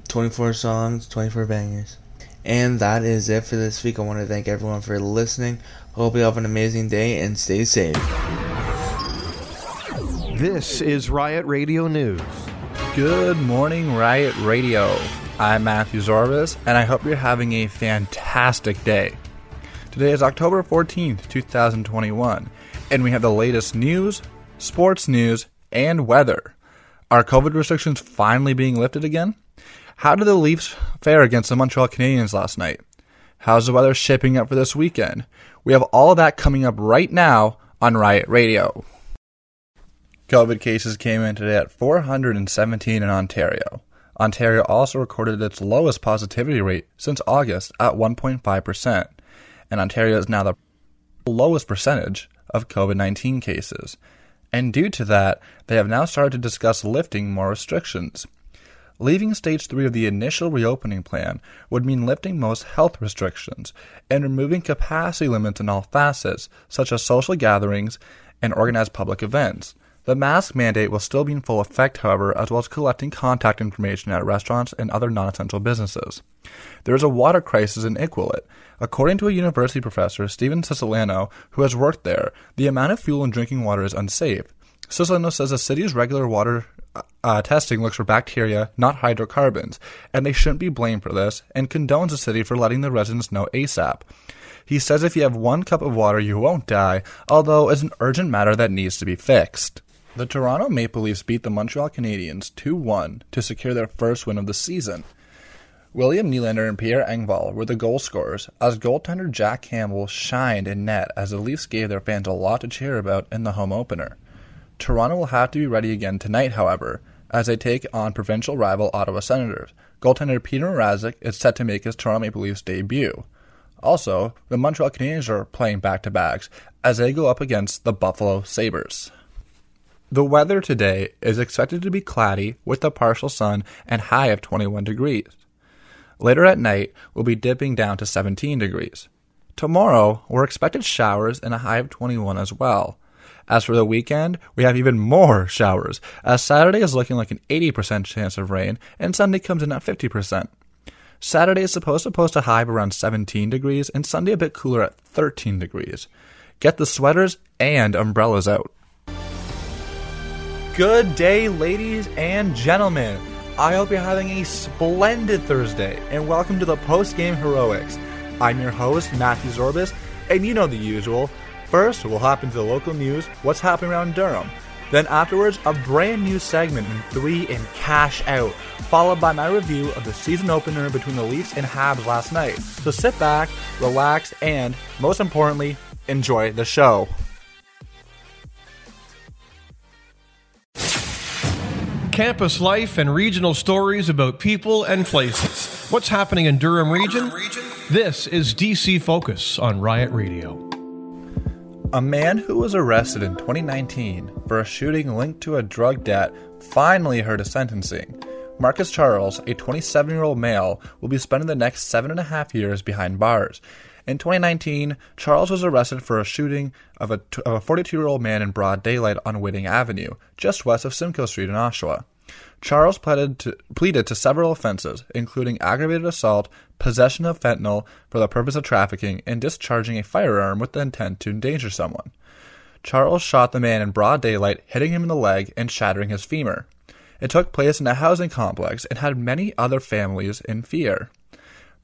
[SPEAKER 10] 24 songs, 24 bangers. And that is it for this week. I want to thank everyone for listening. Hope you have an amazing day and stay safe.
[SPEAKER 1] This is Riot Radio News.
[SPEAKER 11] Good morning, Riot Radio. I'm Matthew Zorbas, and I hope you're having a fantastic day. Today is October 14th, 2021, and we have the latest news, sports news, and weather. Are COVID restrictions finally being lifted again? How did the Leafs fare against the Montreal Canadiens last night? How's the weather shaping up for this weekend? We have all of that coming up right now on Riot Radio. COVID cases came in today at 417 in Ontario. Ontario also recorded its lowest positivity rate since August at 1.5%, and Ontario is now the lowest percentage of COVID 19 cases. And due to that, they have now started to discuss lifting more restrictions. Leaving stage 3 of the initial reopening plan would mean lifting most health restrictions and removing capacity limits in all facets, such as social gatherings and organized public events. The mask mandate will still be in full effect, however, as well as collecting contact information at restaurants and other non essential businesses. There is a water crisis in Iqaluit. According to a university professor, Stephen Siciliano, who has worked there, the amount of fuel in drinking water is unsafe. Siciliano says the city's regular water uh, testing looks for bacteria, not hydrocarbons, and they shouldn't be blamed for this, and condones the city for letting the residents know ASAP. He says if you have one cup of water, you won't die, although it's an urgent matter that needs to be fixed. The Toronto Maple Leafs beat the Montreal Canadiens 2 1 to secure their first win of the season. William Nylander and Pierre Engvall were the goal scorers, as goaltender Jack Campbell shined in net as the Leafs gave their fans a lot to cheer about in the home opener. Toronto will have to be ready again tonight, however, as they take on provincial rival Ottawa Senators. Goaltender Peter Mrazek is set to make his Toronto Maple Leafs debut. Also, the Montreal Canadiens are playing back to backs as they go up against the Buffalo Sabres. The weather today is expected to be cloudy with a partial sun and high of 21 degrees. Later at night, we'll be dipping down to 17 degrees. Tomorrow, we're expected showers and a high of 21 as well. As for the weekend, we have even more showers, as Saturday is looking like an 80% chance of rain and Sunday comes in at 50%. Saturday is supposed to post a high of around 17 degrees and Sunday a bit cooler at 13 degrees. Get the sweaters and umbrellas out. Good day, ladies and gentlemen. I hope you're having a splendid Thursday, and welcome to the post game heroics. I'm your host, Matthew Zorbas, and you know the usual. First, we'll hop into the local news, what's happening around Durham. Then, afterwards, a brand new segment in three and cash out, followed by my review of the season opener between the Leafs and Habs last night. So sit back, relax, and, most importantly, enjoy the show.
[SPEAKER 1] Campus life and regional stories about people and places. What's happening in Durham region? This is DC Focus on Riot Radio.
[SPEAKER 11] A man who was arrested in 2019 for a shooting linked to a drug debt finally heard a sentencing. Marcus Charles, a 27 year old male, will be spending the next seven and a half years behind bars. In 2019, Charles was arrested for a shooting of a 42 year old man in broad daylight on Whiting Avenue, just west of Simcoe Street in Oshawa. Charles pleaded to, pleaded to several offenses, including aggravated assault, possession of fentanyl for the purpose of trafficking, and discharging a firearm with the intent to endanger someone. Charles shot the man in broad daylight, hitting him in the leg and shattering his femur. It took place in a housing complex and had many other families in fear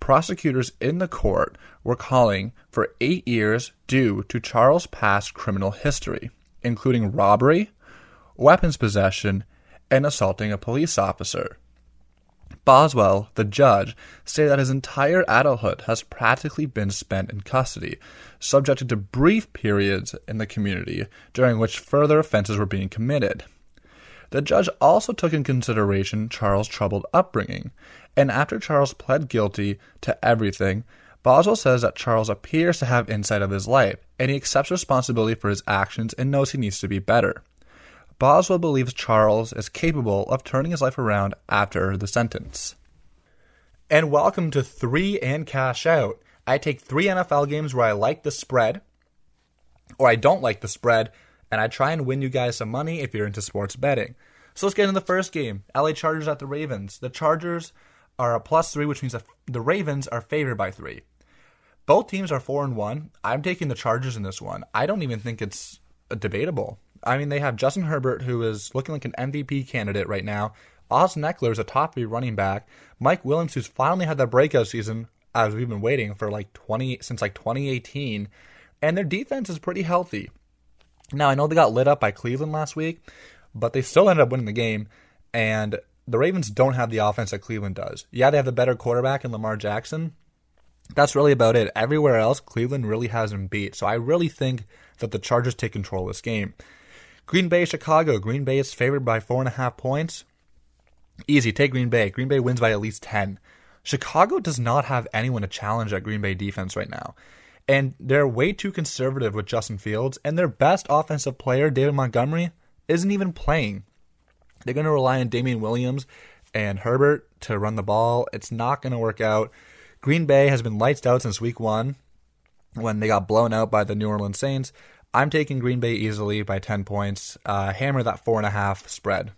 [SPEAKER 11] prosecutors in the court were calling for eight years due to Charles' past criminal history, including robbery, weapons possession, and assaulting a police officer. Boswell, the judge, stated that his entire adulthood has practically been spent in custody, subjected to brief periods in the community during which further offenses were being committed. The judge also took in consideration Charles' troubled upbringing and after Charles pled guilty to everything, Boswell says that Charles appears to have insight of his life, and he accepts responsibility for his actions and knows he needs to be better. Boswell believes Charles is capable of turning his life around after the sentence. And welcome to Three and Cash Out. I take three NFL games where I like the spread, or I don't like the spread, and I try and win you guys some money if you're into sports betting. So let's get into the first game LA Chargers at the Ravens. The Chargers are a plus three, which means the Ravens are favored by three. Both teams are four and one. I'm taking the Chargers in this one. I don't even think it's debatable. I mean, they have Justin Herbert, who is looking like an MVP candidate right now. Austin Ekeler is a top three running back. Mike Williams, who's finally had that breakout season, as we've been waiting for like 20 since like 2018, and their defense is pretty healthy. Now I know they got lit up by Cleveland last week, but they still ended up winning the game. And the Ravens don't have the offense that Cleveland does. Yeah, they have the better quarterback in Lamar Jackson. That's really about it. Everywhere else, Cleveland really has them beat. So I really think that the Chargers take control of this game. Green Bay, Chicago. Green Bay is favored by four and a half points. Easy, take Green Bay. Green Bay wins by at least 10. Chicago does not have anyone to challenge that Green Bay defense right now. And they're way too conservative with Justin Fields, and their best offensive player, David Montgomery, isn't even playing. They're going to rely on Damien Williams and Herbert to run the ball. It's not going to work out. Green Bay has been lights out since week one when they got blown out by the New Orleans Saints. I'm taking Green Bay easily by 10 points. Uh, hammer that four and a half spread.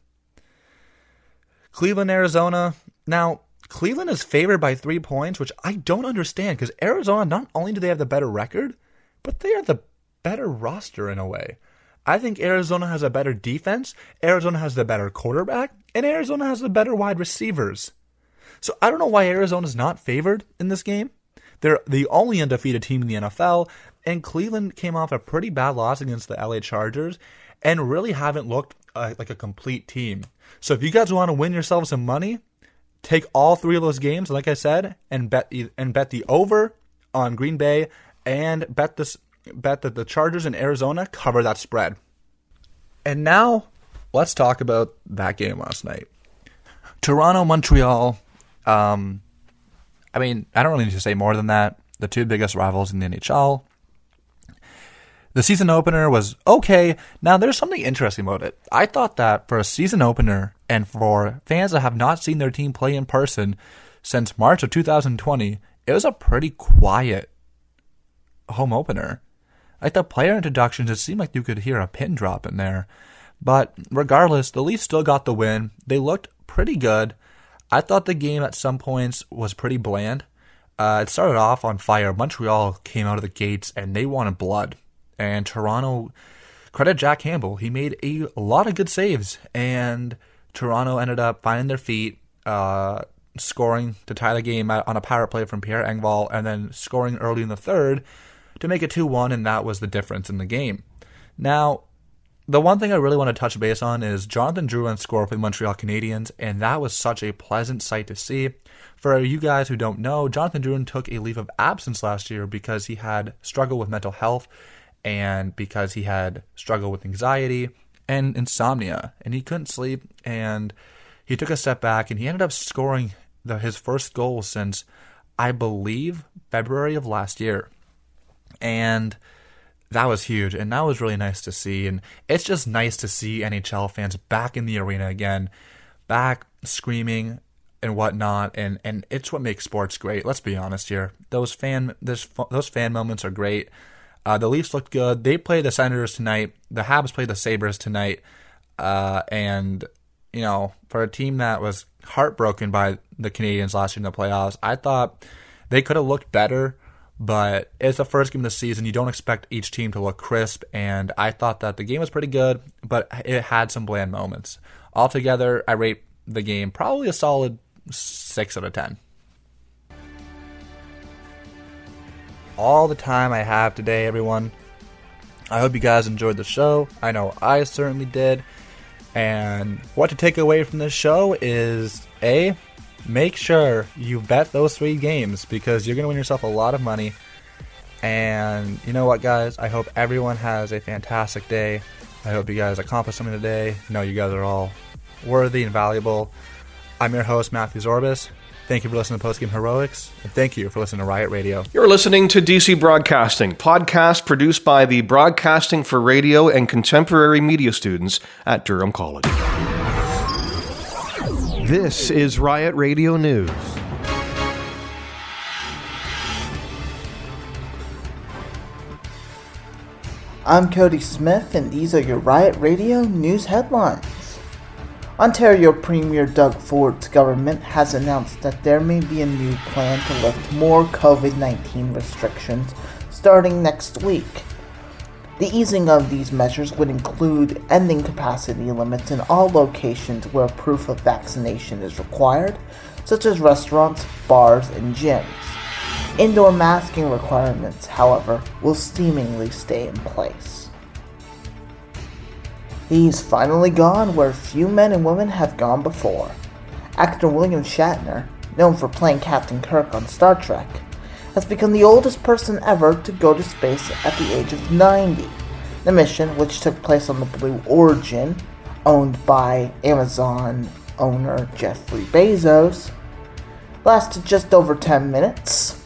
[SPEAKER 11] Cleveland, Arizona. Now, Cleveland is favored by three points, which I don't understand because Arizona, not only do they have the better record, but they are the better roster in a way. I think Arizona has a better defense, Arizona has the better quarterback, and Arizona has the better wide receivers. So I don't know why Arizona's not favored in this game. They're the only undefeated team in the NFL, and Cleveland came off a pretty bad loss against the LA Chargers and really haven't looked uh, like a complete team. So if you guys want to win yourselves some money, take all three of those games, like I said, and bet and bet the over on Green Bay and bet this bet that the Chargers in Arizona cover that spread. And now let's talk about that game last night. Toronto Montreal. Um, I mean, I don't really need to say more than that. The two biggest rivals in the NHL. The season opener was okay. Now, there's something interesting about it. I thought that for a season opener and for fans that have not seen their team play in person since March of 2020, it was a pretty quiet home opener. Like the player introductions, it seemed like you could hear a pin drop in there. But regardless, the Leafs still got the win. They looked pretty good. I thought the game at some points was pretty bland. Uh, it started off on fire. Montreal came out of the gates and they wanted blood. And Toronto, credit Jack Campbell, he made a lot of good saves. And Toronto ended up finding their feet, uh, scoring to tie the game on a power play from Pierre Engvall, and then scoring early in the third to make it 2 1, and that was the difference in the game. Now, the one thing I really want to touch base on is Jonathan Drouin scored for the Montreal Canadiens, and that was such a pleasant sight to see. For you guys who don't know, Jonathan Drouin took a leave of absence last year because he had struggled with mental health and because he had struggled with anxiety and insomnia and he couldn't sleep and he took a step back and he ended up scoring the, his first goal since I believe February of last year. And that was huge and that was really nice to see and it's just nice to see NHL fans back in the arena again, back screaming and whatnot and and it's what makes sports great. Let's be honest here. Those fan this those fan moments are great. Uh, the Leafs looked good. They play the Senators tonight. The Habs play the Sabres tonight. Uh, and, you know, for a team that was heartbroken by the Canadiens last year in the playoffs, I thought they could have looked better. But it's the first game of the season. You don't expect each team to look crisp. And I thought that the game was pretty good, but it had some bland moments. Altogether, I rate the game probably a solid 6 out of 10. All the time I have today, everyone. I hope you guys enjoyed the show. I know I certainly did. And what to take away from this show is A, make sure you bet those three games because you're going to win yourself a lot of money. And you know what, guys? I hope everyone has a fantastic day. I hope you guys accomplish something today. know you guys are all worthy and valuable. I'm your host, Matthew Zorbis. Thank you for listening to Postgame Heroics, and thank you for listening to Riot Radio.
[SPEAKER 1] You're listening to DC Broadcasting, podcast produced by the Broadcasting for Radio and Contemporary Media students at Durham College. This is Riot Radio News.
[SPEAKER 12] I'm Cody Smith, and these are your Riot Radio news headlines. Ontario Premier Doug Ford's government has announced that there may be a new plan to lift more COVID 19 restrictions starting next week. The easing of these measures would include ending capacity limits in all locations where proof of vaccination is required, such as restaurants, bars, and gyms. Indoor masking requirements, however, will seemingly stay in place. He's finally gone where few men and women have gone before. Actor William Shatner, known for playing Captain Kirk on Star Trek, has become the oldest person ever to go to space at the age of 90. The mission, which took place on the Blue Origin, owned by Amazon owner Jeffrey Bezos, lasted just over 10 minutes.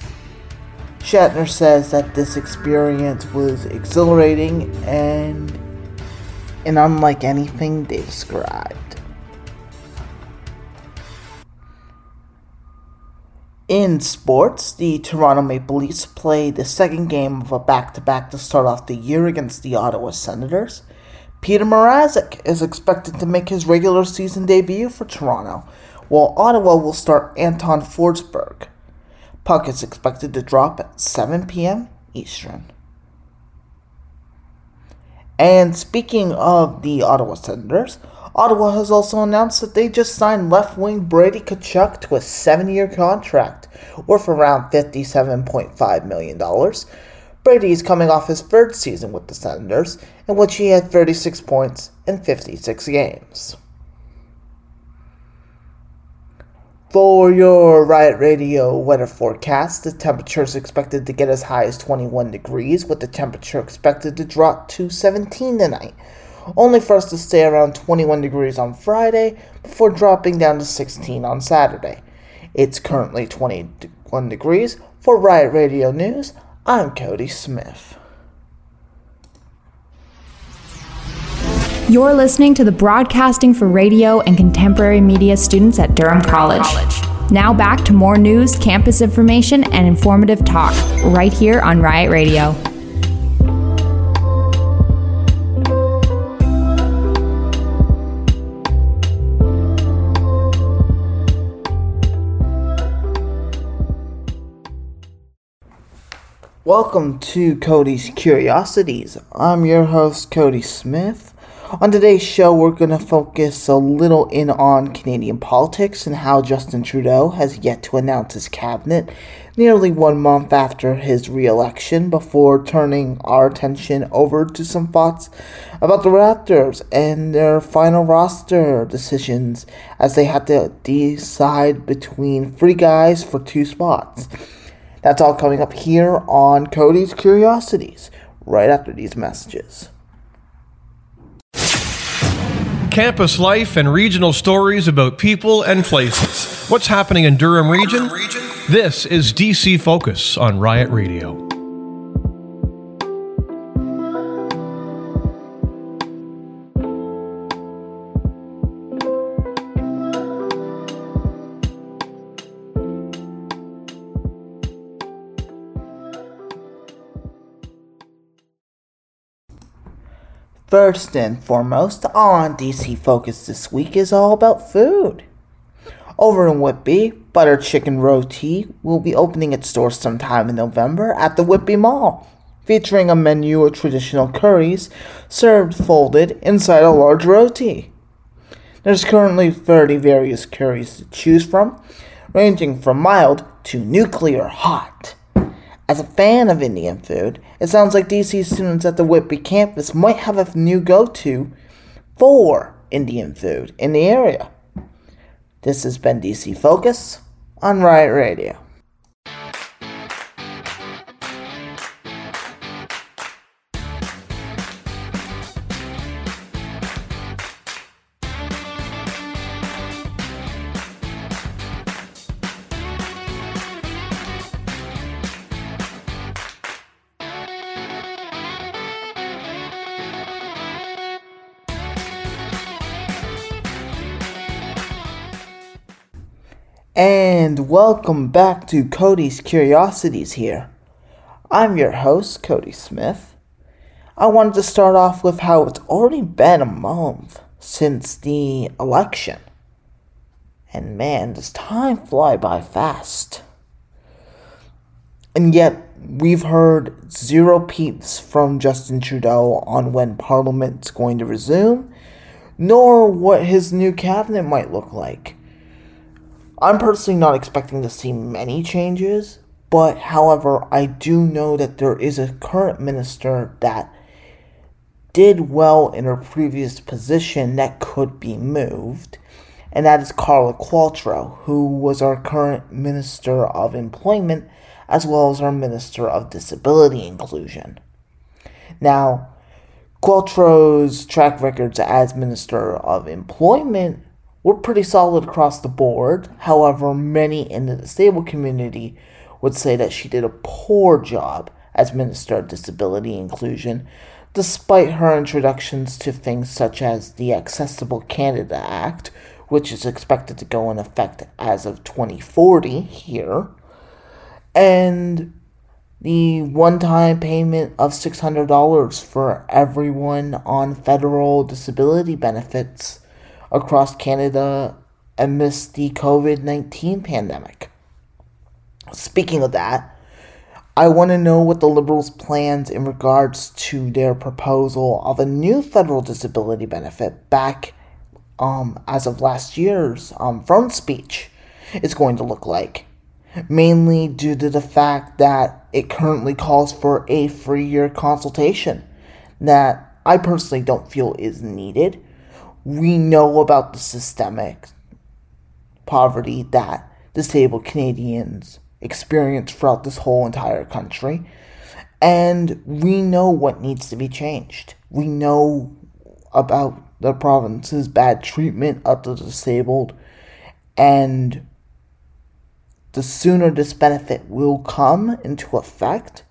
[SPEAKER 12] Shatner says that this experience was exhilarating and, and unlike anything they described. In sports, the Toronto Maple Leafs play the second game of a back to back to start off the year against the Ottawa Senators. Peter Mrazek is expected to make his regular season debut for Toronto, while Ottawa will start Anton Forsberg. Puck is expected to drop at 7 p.m. Eastern. And speaking of the Ottawa Senators, Ottawa has also announced that they just signed left wing Brady Tkachuk to a seven year contract worth around $57.5 million. Brady is coming off his third season with the Senators, in which he had 36 points in 56 games. For your Riot Radio weather forecast, the temperature is expected to get as high as 21 degrees, with the temperature expected to drop to 17 tonight only for us to stay around 21 degrees on Friday before dropping down to 16 on Saturday. It's currently 21 degrees. For Riot Radio News, I'm Cody Smith.
[SPEAKER 4] You're listening to the Broadcasting for Radio and Contemporary Media students at Durham College. Now back to more news, campus information, and informative talk right here on Riot Radio.
[SPEAKER 12] Welcome to Cody's Curiosities. I'm your host, Cody Smith. On today's show, we're going to focus a little in on Canadian politics and how Justin Trudeau has yet to announce his cabinet nearly one month after his re election before turning our attention over to some thoughts about the Raptors and their final roster decisions as they had to decide between three guys for two spots. That's all coming up here on Cody's Curiosities right after these messages.
[SPEAKER 1] Campus life and regional stories about people and places. What's happening in Durham region? This is DC Focus on Riot Radio.
[SPEAKER 12] First and foremost, on DC Focus this week is all about food. Over in Whitby, Butter Chicken Roti will be opening its doors sometime in November at the Whitby Mall, featuring a menu of traditional curries served folded inside a large roti. There's currently 30 various curries to choose from, ranging from mild to nuclear hot. As a fan of Indian food, it sounds like DC students at the Whitby campus might have a new go to for Indian food in the area. This has been DC Focus on Riot Radio. And welcome back to Cody's Curiosities here. I'm your host, Cody Smith. I wanted to start off with how it's already been a month since the election. And man, does time fly by fast. And yet, we've heard zero peeps from Justin Trudeau on when Parliament's going to resume, nor what his new cabinet might look like. I'm personally not expecting to see many changes, but however, I do know that there is a current minister that did well in her previous position that could be moved, and that is Carla Qualtrough, who was our current Minister of Employment as well as our Minister of Disability Inclusion. Now, Qualtrough's track records as Minister of Employment were pretty solid across the board. However, many in the disabled community would say that she did a poor job as Minister of Disability Inclusion, despite her introductions to things such as the Accessible Canada Act, which is expected to go in effect as of 2040 here, and the one time payment of $600 for everyone on federal disability benefits across Canada amidst the COVID 19 pandemic. Speaking of that, I want to know what the Liberals' plans in regards to their proposal of a new federal disability benefit back um, as of last year's um, throne speech is going to look like. Mainly due to the fact that it currently calls for a free year consultation that I personally don't feel is needed. We know about the systemic poverty that disabled Canadians experience throughout this whole entire country. And we know what needs to be changed. We know about the province's bad treatment of the disabled. And the sooner this benefit will come into effect,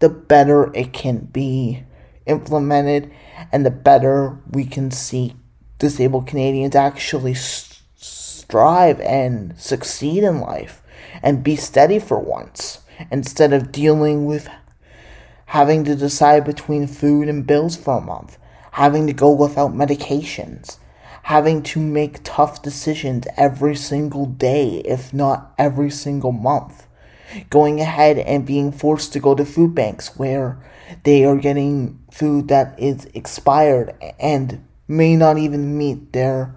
[SPEAKER 12] the better it can be implemented and the better we can see disabled Canadians actually strive and succeed in life and be steady for once instead of dealing with having to decide between food and bills for a month, having to go without medications, having to make tough decisions every single day, if not every single month, going ahead and being forced to go to food banks where they are getting food that is expired and may not even meet their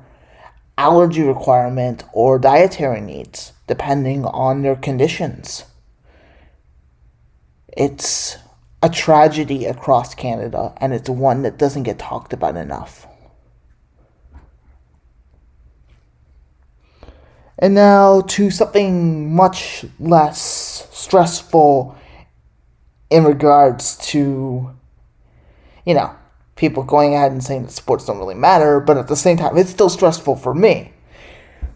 [SPEAKER 12] allergy requirement or dietary needs, depending on their conditions. It's a tragedy across Canada, and it's one that doesn't get talked about enough. And now to something much less stressful in regards to, you know, people going ahead and saying that sports don't really matter, but at the same time, it's still stressful for me.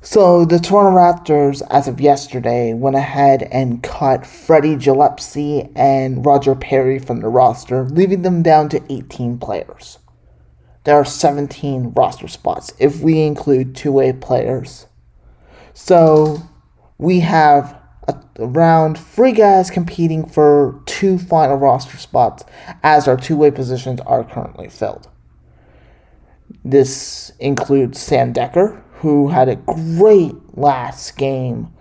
[SPEAKER 12] So the Toronto Raptors, as of yesterday, went ahead and cut Freddie Gillespie and Roger Perry from the roster, leaving them down to 18 players. There are 17 roster spots if we include two-way players. So we have around three guys competing for two final roster spots as our two way positions are currently filled. This includes Sam Dekker, who had a great last game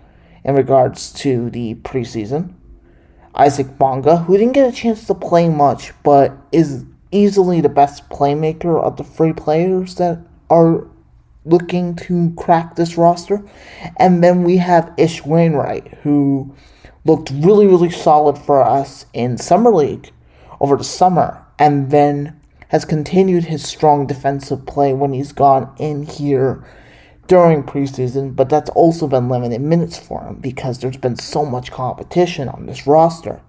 [SPEAKER 12] in regards to the preseason. Isaac Bonga, who didn't get a chance to play much, but is easily the best playmaker of the three players that are looking to crack this roster. And then we have Ish Wainwright, who looked really, really solid for us in Summer League over the summer, and then has continued his strong defensive play when he's gone in here during preseason, but that's also been limited minutes for him because there's been so much competition on this roster.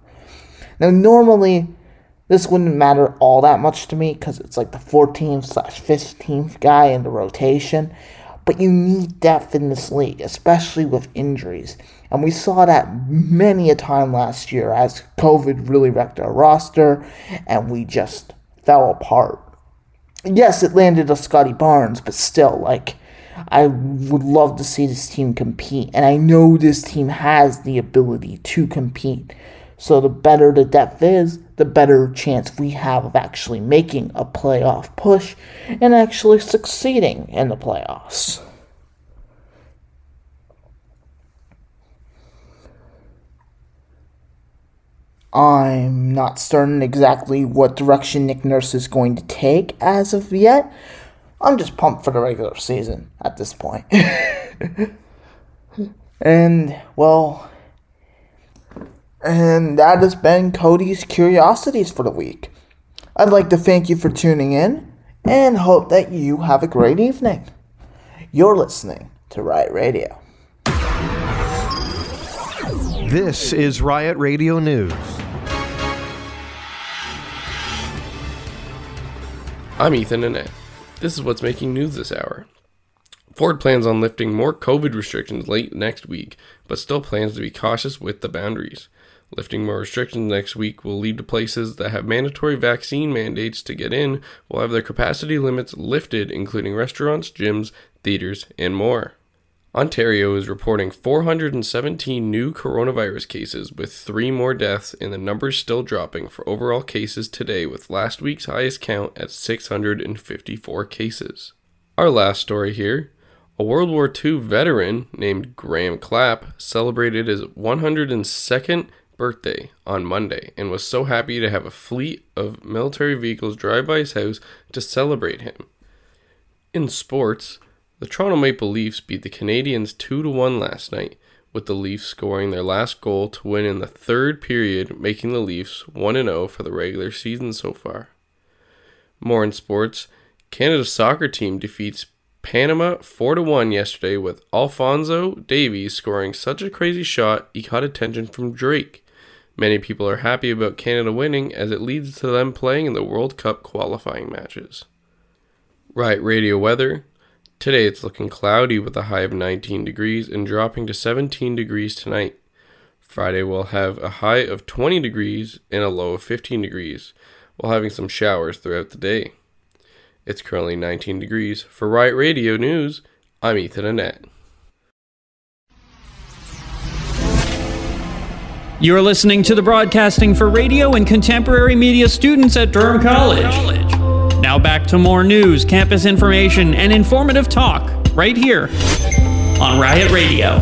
[SPEAKER 12] Now, normally, this wouldn't matter all that much to me because it's like the 14th slash 15th guy in the rotation. But you need depth in this league, especially with injuries. And we saw that many a time last year as COVID really wrecked our roster and we just fell apart. Yes, it landed a Scottie Barnes, but still, like, I would love to see this team compete. And I know this team has the ability to compete. So the better the depth is, the better chance we have of actually making a playoff push and actually succeeding in the playoffs. I'm not certain exactly what direction Nick Nurse is going to take as of yet. I'm just pumped for the regular season at this point. and, well, and that has been Cody's Curiosities for the week. I'd like to thank you for tuning in and hope that you have a great evening. You're listening to Riot Radio.
[SPEAKER 1] This is Riot Radio News.
[SPEAKER 13] I'm Ethan Annette. This is what's making news this hour. Ford plans on lifting more COVID restrictions late next week, but still plans to be cautious with the boundaries. Lifting more restrictions next week will lead to places that have mandatory vaccine mandates to get in will have their capacity limits lifted, including restaurants, gyms, theaters, and more. Ontario is reporting 417 new coronavirus cases, with three more deaths, and the numbers still dropping for overall cases today, with last week's highest count at 654 cases. Our last story here a World War II veteran named Graham Clapp celebrated his 102nd birthday on Monday and was so happy to have a fleet of military vehicles drive by his house to celebrate him. In sports, the Toronto Maple Leafs beat the Canadiens 2 to 1 last night, with the Leafs scoring their last goal to win in the third period, making the Leafs 1 0 for the regular season so far. More in sports, Canada's soccer team defeats Panama 4 1 yesterday with Alphonso Davies scoring such a crazy shot he caught attention from Drake. Many people are happy about Canada winning as it leads to them playing in the World Cup qualifying matches. Riot Radio weather Today it's looking cloudy with a high of 19 degrees and dropping to 17 degrees tonight. Friday we'll have a high of 20 degrees and a low of 15 degrees, while having some showers throughout the day. It's currently 19 degrees. For Riot Radio News, I'm Ethan Annette.
[SPEAKER 3] You're listening to the broadcasting for radio and contemporary media students at Durham College. Now back to more news, campus information, and informative talk right here on Riot Radio.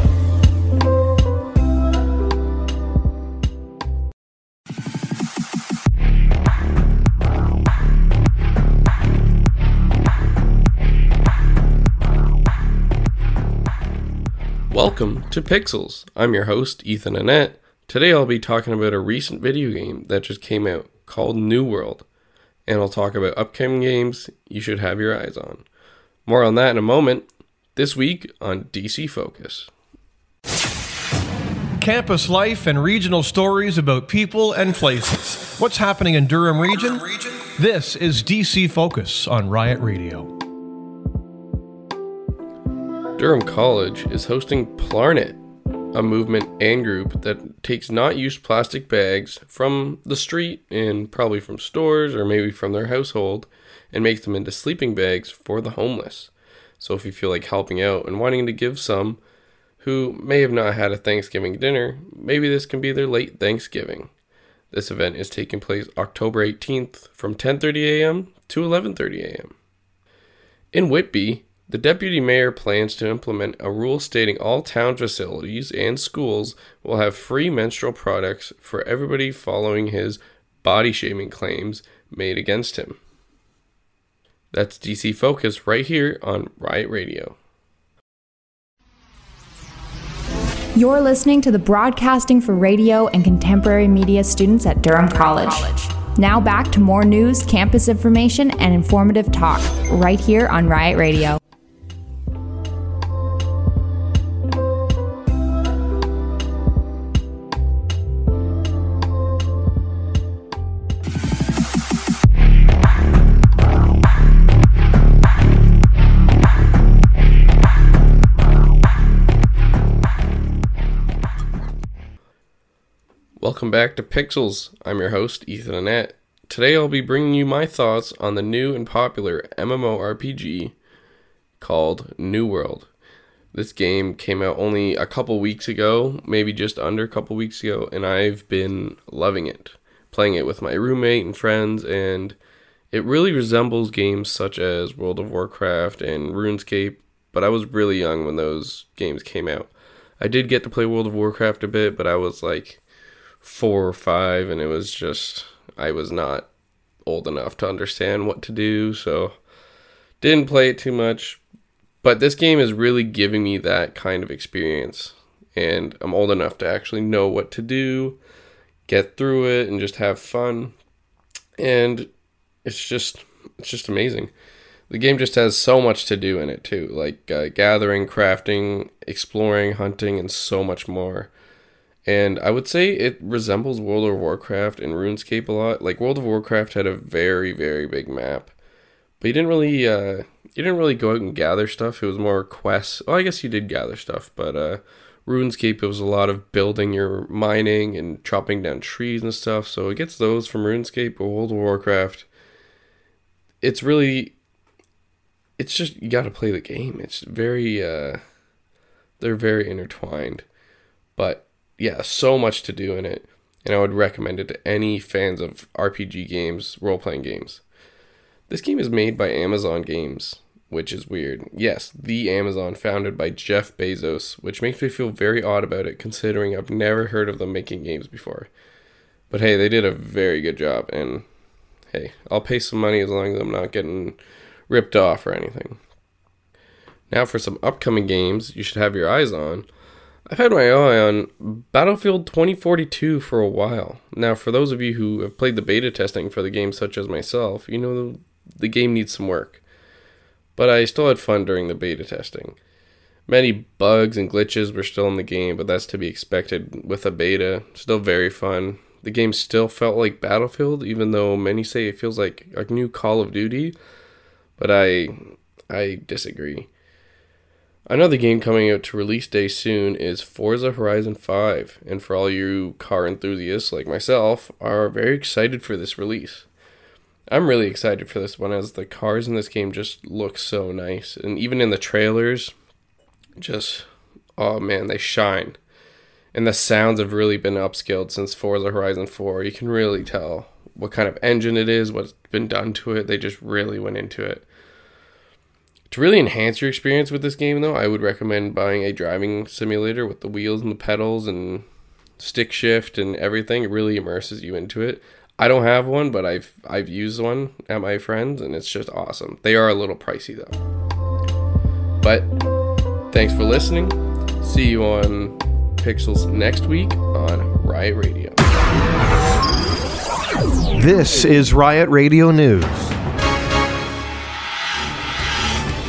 [SPEAKER 13] Welcome to Pixels. I'm your host, Ethan Annette. Today I'll be talking about a recent video game that just came out called New World and I'll talk about upcoming games you should have your eyes on. More on that in a moment. This week on DC Focus.
[SPEAKER 1] Campus life and regional stories about people and places. What's happening in Durham region? This is DC Focus on Riot Radio.
[SPEAKER 13] Durham College is hosting Plarnet, a movement and group that takes not used plastic bags from the street and probably from stores or maybe from their household and makes them into sleeping bags for the homeless. So if you feel like helping out and wanting to give some who may have not had a Thanksgiving dinner, maybe this can be their late Thanksgiving. This event is taking place October 18th from 10:30 a.m. to 11:30 a.m. In Whitby, the deputy mayor plans to implement a rule stating all town facilities and schools will have free menstrual products for everybody following his body shaming claims made against him. That's DC Focus right here on Riot Radio.
[SPEAKER 4] You're listening to the broadcasting for radio and contemporary media students at Durham College. Now back to more news, campus information, and informative talk right here on Riot Radio.
[SPEAKER 13] Back to Pixels. I'm your host, Ethan Annette. Today I'll be bringing you my thoughts on the new and popular MMORPG called New World. This game came out only a couple weeks ago, maybe just under a couple weeks ago, and I've been loving it. playing it with my roommate and friends, and it really resembles games such as World of Warcraft and RuneScape, but I was really young when those games came out. I did get to play World of Warcraft a bit, but I was like four or five, and it was just, I was not old enough to understand what to do, so didn't play it too much. But this game is really giving me that kind of experience, and I'm old enough to actually know what to do, get through it, and just have fun. And it's just, it's just amazing. The game just has so much to do in it too, like uh, gathering, crafting, exploring, hunting, and so much more. And I would say it resembles World of Warcraft and RuneScape a lot. Like World of Warcraft had a very very big map, but you didn't really uh, you didn't really go out and gather stuff. It was more quests. Well, I guess you did gather stuff, but uh, RuneScape it was a lot of building your mining and chopping down trees and stuff. So it gets those from RuneScape. But World of Warcraft, it's really, it's just you got to play the game. It's very, uh, they're very intertwined, but yeah, so much to do in it, and I would recommend it to any fans of RPG games, role playing games. This game is made by Amazon Games, which is weird. Yes, the Amazon founded by Jeff Bezos, which makes me feel very odd about it considering I've never heard of them making games before. But hey, they did a very good job, and hey, I'll pay some money as long as I'm not getting ripped off or anything. Now, for some upcoming games you should have your eyes on. I've had my eye on Battlefield 2042 for a while. Now, for those of you who have played the beta testing for the game, such as myself, you know the, game needs some work. But I still had fun during the beta testing. Many bugs and glitches were still in the game, but that's to be expected with a beta. Still very fun. The game still felt like Battlefield, even though many say it feels like a new Call of Duty. But I I disagree. Another game coming out to release day soon is Forza Horizon 5, and for all you car enthusiasts like myself, are very excited for this release. I'm really excited for this one as the cars in this game just look so nice, and even in the trailers, just oh man, they shine. And the sounds have really been upscaled since Forza Horizon 4. You can really tell what kind of engine it is, what's been done to it. They just really went into it. To really enhance your experience with this game, though, I would recommend buying a driving simulator with the wheels and the pedals and stick shift and everything. It really immerses you into it. I don't have one, but I've I've used one at my friends, and it's just awesome. They are a little pricey though. But thanks for listening. See you on Pixels next week on Riot Radio.
[SPEAKER 1] This is Riot Radio News.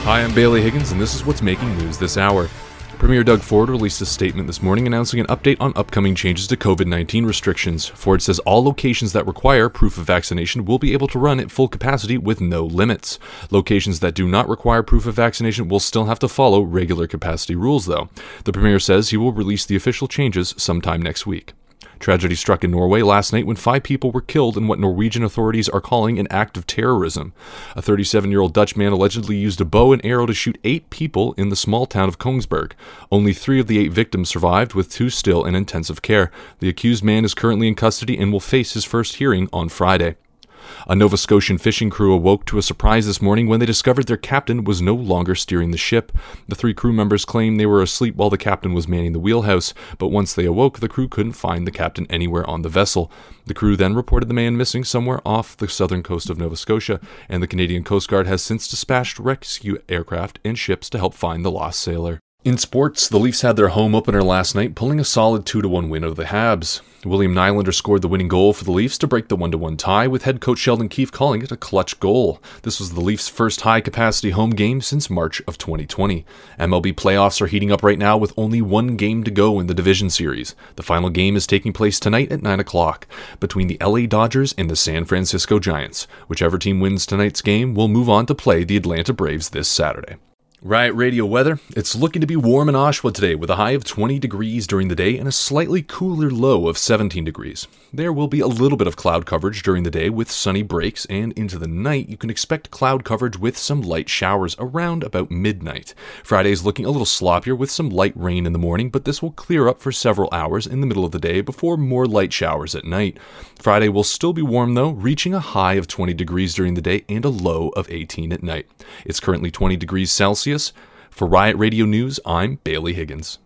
[SPEAKER 14] Hi, I'm Bailey Higgins, and this is what's making news this hour. Premier Doug Ford released a statement this morning announcing an update on upcoming changes to COVID 19 restrictions. Ford says all locations that require proof of vaccination will be able to run at full capacity with no limits. Locations that do not require proof of vaccination will still have to follow regular capacity rules, though. The Premier says he will release the official changes sometime next week. Tragedy struck in Norway last night when five people were killed in what Norwegian authorities are calling an act of terrorism. A 37 year old Dutch man allegedly used a bow and arrow to shoot eight people in the small town of Kongsberg. Only three of the eight victims survived, with two still in intensive care. The accused man is currently in custody and will face his first hearing on Friday. A Nova Scotian fishing crew awoke to a surprise this morning when they discovered their captain was no longer steering the ship. The three crew members claim they were asleep while the captain was manning the wheelhouse, but once they awoke, the crew couldn't find the captain anywhere on the vessel. The crew then reported the man missing somewhere off the southern coast of Nova Scotia, and the Canadian Coast Guard has since dispatched rescue aircraft and ships to help find the lost sailor. In sports, the Leafs had their home opener last night, pulling a solid 2 1 win over the Habs. William Nylander scored the winning goal for the Leafs to break the 1 1 tie, with head coach Sheldon Keefe calling it a clutch goal. This was the Leafs' first high capacity home game since March of 2020. MLB playoffs are heating up right now with only one game to go in the division series. The final game is taking place tonight at 9 o'clock between the LA Dodgers and the San Francisco Giants. Whichever team wins tonight's game will move on to play the Atlanta Braves this Saturday. Riot Radio weather. It's looking to be warm in Oshawa today with a high of 20 degrees during the day and a slightly cooler low of 17 degrees. There will be a little bit of cloud coverage during the day with sunny breaks, and into the night you can expect cloud coverage with some light showers around about midnight. Friday is looking a little sloppier with some light rain in the morning, but this will clear up for several hours in the middle of the day before more light showers at night. Friday will still be warm though, reaching a high of 20 degrees during the day and a low of 18 at night. It's currently 20 degrees Celsius for Riot Radio News, I'm Bailey Higgins.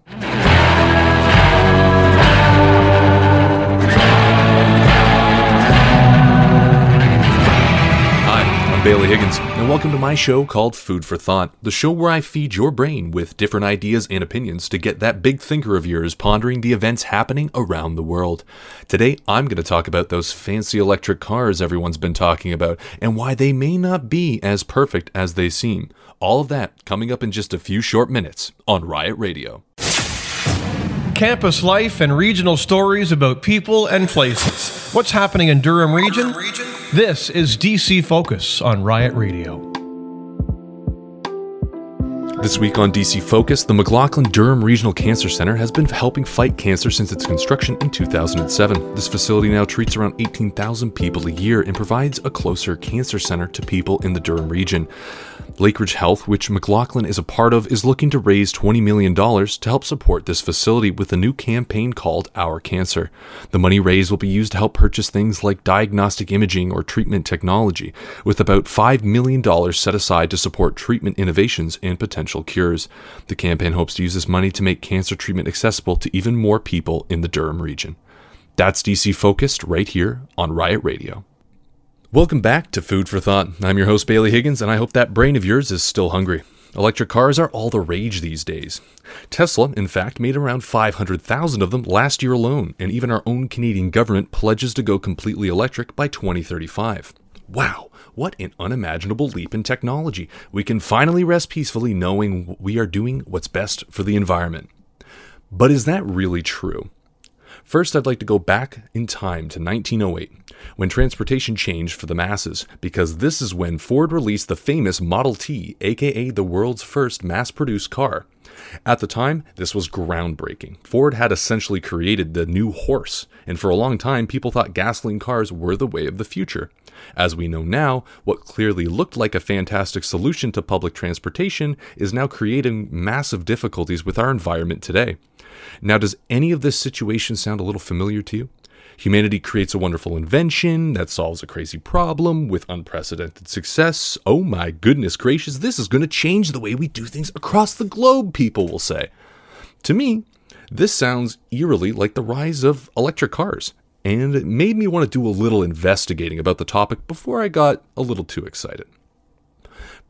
[SPEAKER 14] Hi, I'm Bailey Higgins, and welcome to my show called Food for Thought, the show where I feed your brain with different ideas and opinions to get that big thinker of yours pondering the events happening around the world. Today, I'm going to talk about those fancy electric cars everyone's been talking about and why they may not be as perfect as they seem. All of that coming up in just a few short minutes on Riot Radio.
[SPEAKER 1] Campus life and regional stories about people and places. What's happening in Durham region? This is DC Focus on Riot Radio.
[SPEAKER 14] This week on DC Focus, the McLaughlin Durham Regional Cancer Center has been helping fight cancer since its construction in 2007. This facility now treats around 18,000 people a year and provides a closer cancer center to people in the Durham region. Lakeridge Health, which McLaughlin is a part of, is looking to raise $20 million to help support this facility with a new campaign called Our Cancer. The money raised will be used to help purchase things like diagnostic imaging or treatment technology, with about $5 million set aside to support treatment innovations and potential cures. The campaign hopes to use this money to make cancer treatment accessible to even more people in the Durham region. That's DC Focused right here on Riot Radio. Welcome back to Food for Thought. I'm your host, Bailey Higgins, and I hope that brain of yours is still hungry. Electric cars are all the rage these days. Tesla, in fact, made around 500,000 of them last year alone, and even our own Canadian government pledges to go completely electric by 2035. Wow, what an unimaginable leap in technology. We can finally rest peacefully knowing we are doing what's best for the environment. But is that really true? First, I'd like to go back in time to 1908, when transportation changed for the masses, because this is when Ford released the famous Model T, aka the world's first mass produced car. At the time, this was groundbreaking. Ford had essentially created the new horse, and for a long time, people thought gasoline cars were the way of the future. As we know now, what clearly looked like a fantastic solution to public transportation is now creating massive difficulties with our environment today. Now, does any of this situation sound a little familiar to you? Humanity creates a wonderful invention that solves a crazy problem with unprecedented success. Oh my goodness gracious, this is going to change the way we do things across the globe, people will say. To me, this sounds eerily like the rise of electric cars, and it made me want to do a little investigating about the topic before I got a little too excited.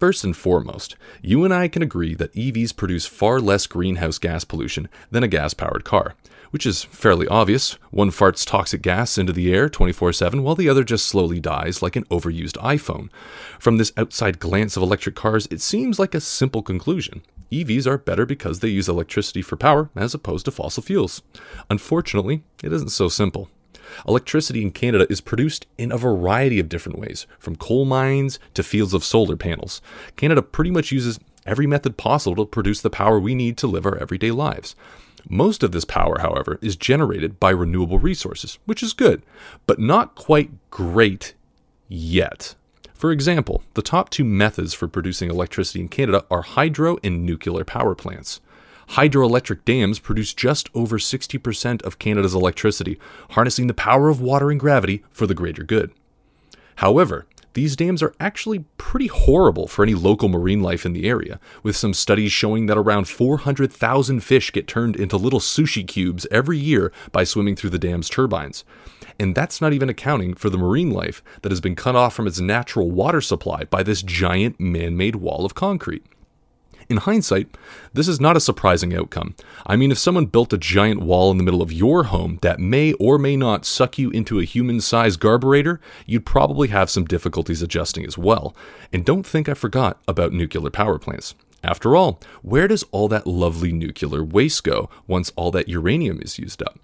[SPEAKER 14] First and foremost, you and I can agree that EVs produce far less greenhouse gas pollution than a gas powered car, which is fairly obvious. One farts toxic gas into the air 24 7, while the other just slowly dies like an overused iPhone. From this outside glance of electric cars, it seems like a simple conclusion. EVs are better because they use electricity for power as opposed to fossil fuels. Unfortunately, it isn't so simple. Electricity in Canada is produced in a variety of different ways, from coal mines to fields of solar panels. Canada pretty much uses every method possible to produce the power we need to live our everyday lives. Most of this power, however, is generated by renewable resources, which is good, but not quite great yet. For example, the top two methods for producing electricity in Canada are hydro and nuclear power plants. Hydroelectric dams produce just over 60% of Canada's electricity, harnessing the power of water and gravity for the greater good. However, these dams are actually pretty horrible for any local marine life in the area, with some studies showing that around 400,000 fish get turned into little sushi cubes every year by swimming through the dam's turbines. And that's not even accounting for the marine life that has been cut off from its natural water supply by this giant man made wall of concrete. In hindsight, this is not a surprising outcome. I mean, if someone built a giant wall in the middle of your home that may or may not suck you into a human sized garburator, you'd probably have some difficulties adjusting as well. And don't think I forgot about nuclear power plants. After all, where does all that lovely nuclear waste go once all that uranium is used up?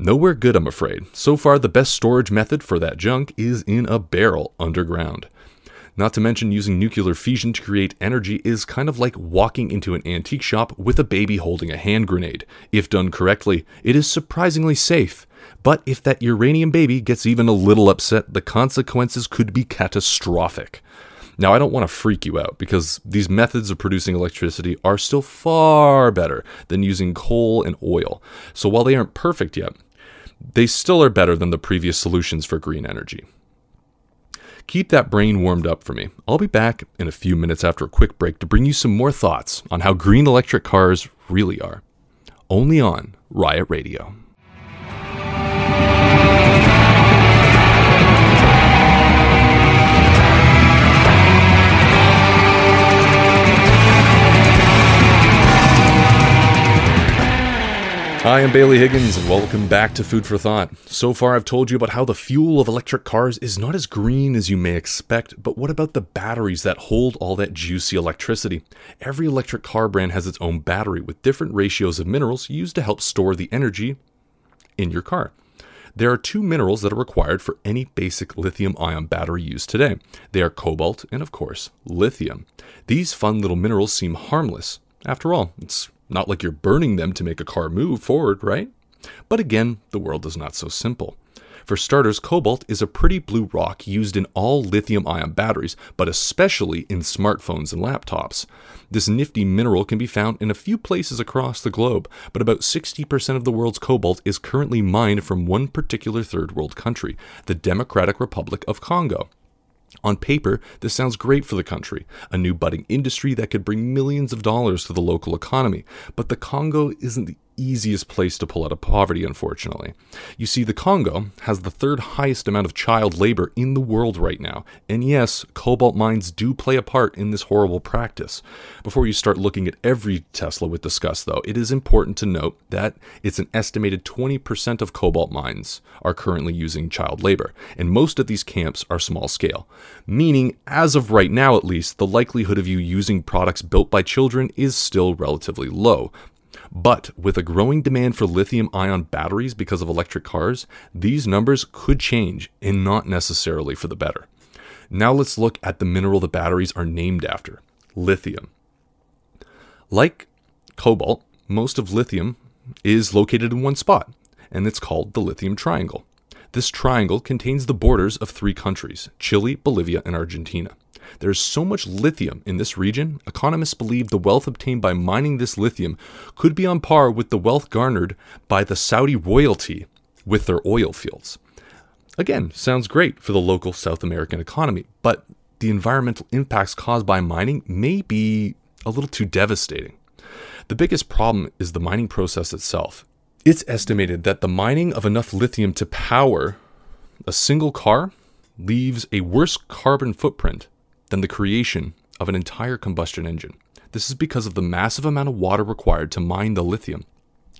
[SPEAKER 14] Nowhere good, I'm afraid. So far, the best storage method for that junk is in a barrel underground. Not to mention, using nuclear fusion to create energy is kind of like walking into an antique shop with a baby holding a hand grenade. If done correctly, it is surprisingly safe. But if that uranium baby gets even a little upset, the consequences could be catastrophic. Now, I don't want to freak you out because these methods of producing electricity are still far better than using coal and oil. So while they aren't perfect yet, they still are better than the previous solutions for green energy. Keep that brain warmed up for me. I'll be back in a few minutes after a quick break to bring you some more thoughts on how green electric cars really are. Only on Riot Radio. Hi, I'm Bailey Higgins, and welcome back to Food for Thought. So far, I've told you about how the fuel of electric cars is not as green as you may expect, but what about the batteries that hold all that juicy electricity? Every electric car brand has its own battery with different ratios of minerals used to help store the energy in your car. There are two minerals that are required for any basic lithium ion battery used today. They are cobalt and, of course, lithium. These fun little minerals seem harmless. After all, it's not like you're burning them to make a car move forward, right? But again, the world is not so simple. For starters, cobalt is a pretty blue rock used in all lithium ion batteries, but especially in smartphones and laptops. This nifty mineral can be found in a few places across the globe, but about 60% of the world's cobalt is currently mined from one particular third world country, the Democratic Republic of Congo. On paper, this sounds great for the country, a new budding industry that could bring millions of dollars to the local economy. But the Congo isn't the easiest place to pull out of poverty, unfortunately. You see, the Congo has the third highest amount of child labor in the world right now. And yes, cobalt mines do play a part in this horrible practice. Before you start looking at every Tesla with disgust, though, it is important to note that it's an estimated 20% of cobalt mines are currently using child labor, and most of these camps are small scale. Meaning, as of right now at least, the likelihood of you using products built by children is still relatively low. But with a growing demand for lithium ion batteries because of electric cars, these numbers could change and not necessarily for the better. Now let's look at the mineral the batteries are named after lithium. Like cobalt, most of lithium is located in one spot, and it's called the lithium triangle. This triangle contains the borders of three countries Chile, Bolivia, and Argentina. There's so much lithium in this region, economists believe the wealth obtained by mining this lithium could be on par with the wealth garnered by the Saudi royalty with their oil fields. Again, sounds great for the local South American economy, but the environmental impacts caused by mining may be a little too devastating. The biggest problem is the mining process itself. It's estimated that the mining of enough lithium to power a single car leaves a worse carbon footprint than the creation of an entire combustion engine. This is because of the massive amount of water required to mine the lithium.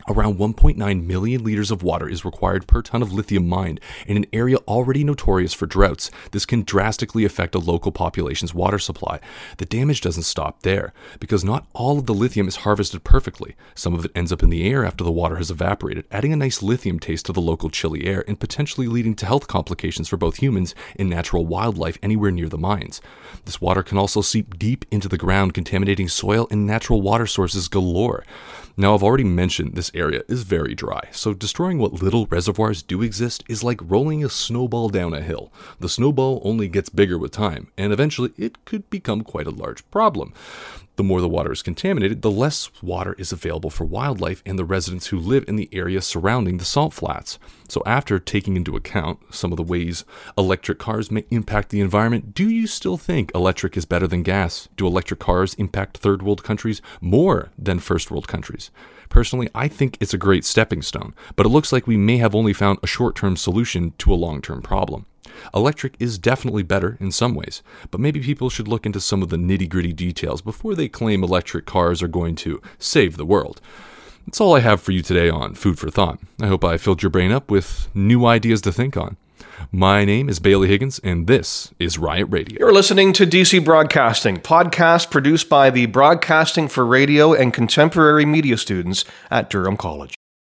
[SPEAKER 14] Around 1.9 million liters of water is required per ton of lithium mined in an area already notorious for droughts. This can drastically affect a local population's water supply. The damage doesn't stop there, because not all of the lithium is harvested perfectly. Some of it ends up in the air after the water has evaporated, adding a nice lithium taste to the local chilly air and potentially leading to health complications for both humans and natural wildlife anywhere near the mines. This water can also seep deep into the ground, contaminating soil and natural water sources galore. Now, I've already mentioned this area is very dry, so destroying what little reservoirs do exist is like rolling a snowball down a hill. The snowball only gets bigger with time, and eventually it could become quite a large problem. The more the water is contaminated, the less water is available for wildlife and the residents who live in the area surrounding the salt flats. So, after taking into account some of the ways electric cars may impact the environment, do you still think electric is better than gas? Do electric cars impact third world countries more than first world countries? Personally, I think it's a great stepping stone, but it looks like we may have only found a short term solution to a long term problem. Electric is definitely better in some ways, but maybe people should look into some of the nitty gritty details before they claim electric cars are going to save the world. That's all I have for you today on Food for Thought. I hope I filled your brain up with new ideas to think on. My name is Bailey Higgins, and this is Riot Radio.
[SPEAKER 1] You're listening to DC Broadcasting, podcast produced by the Broadcasting for Radio and Contemporary Media students at Durham College.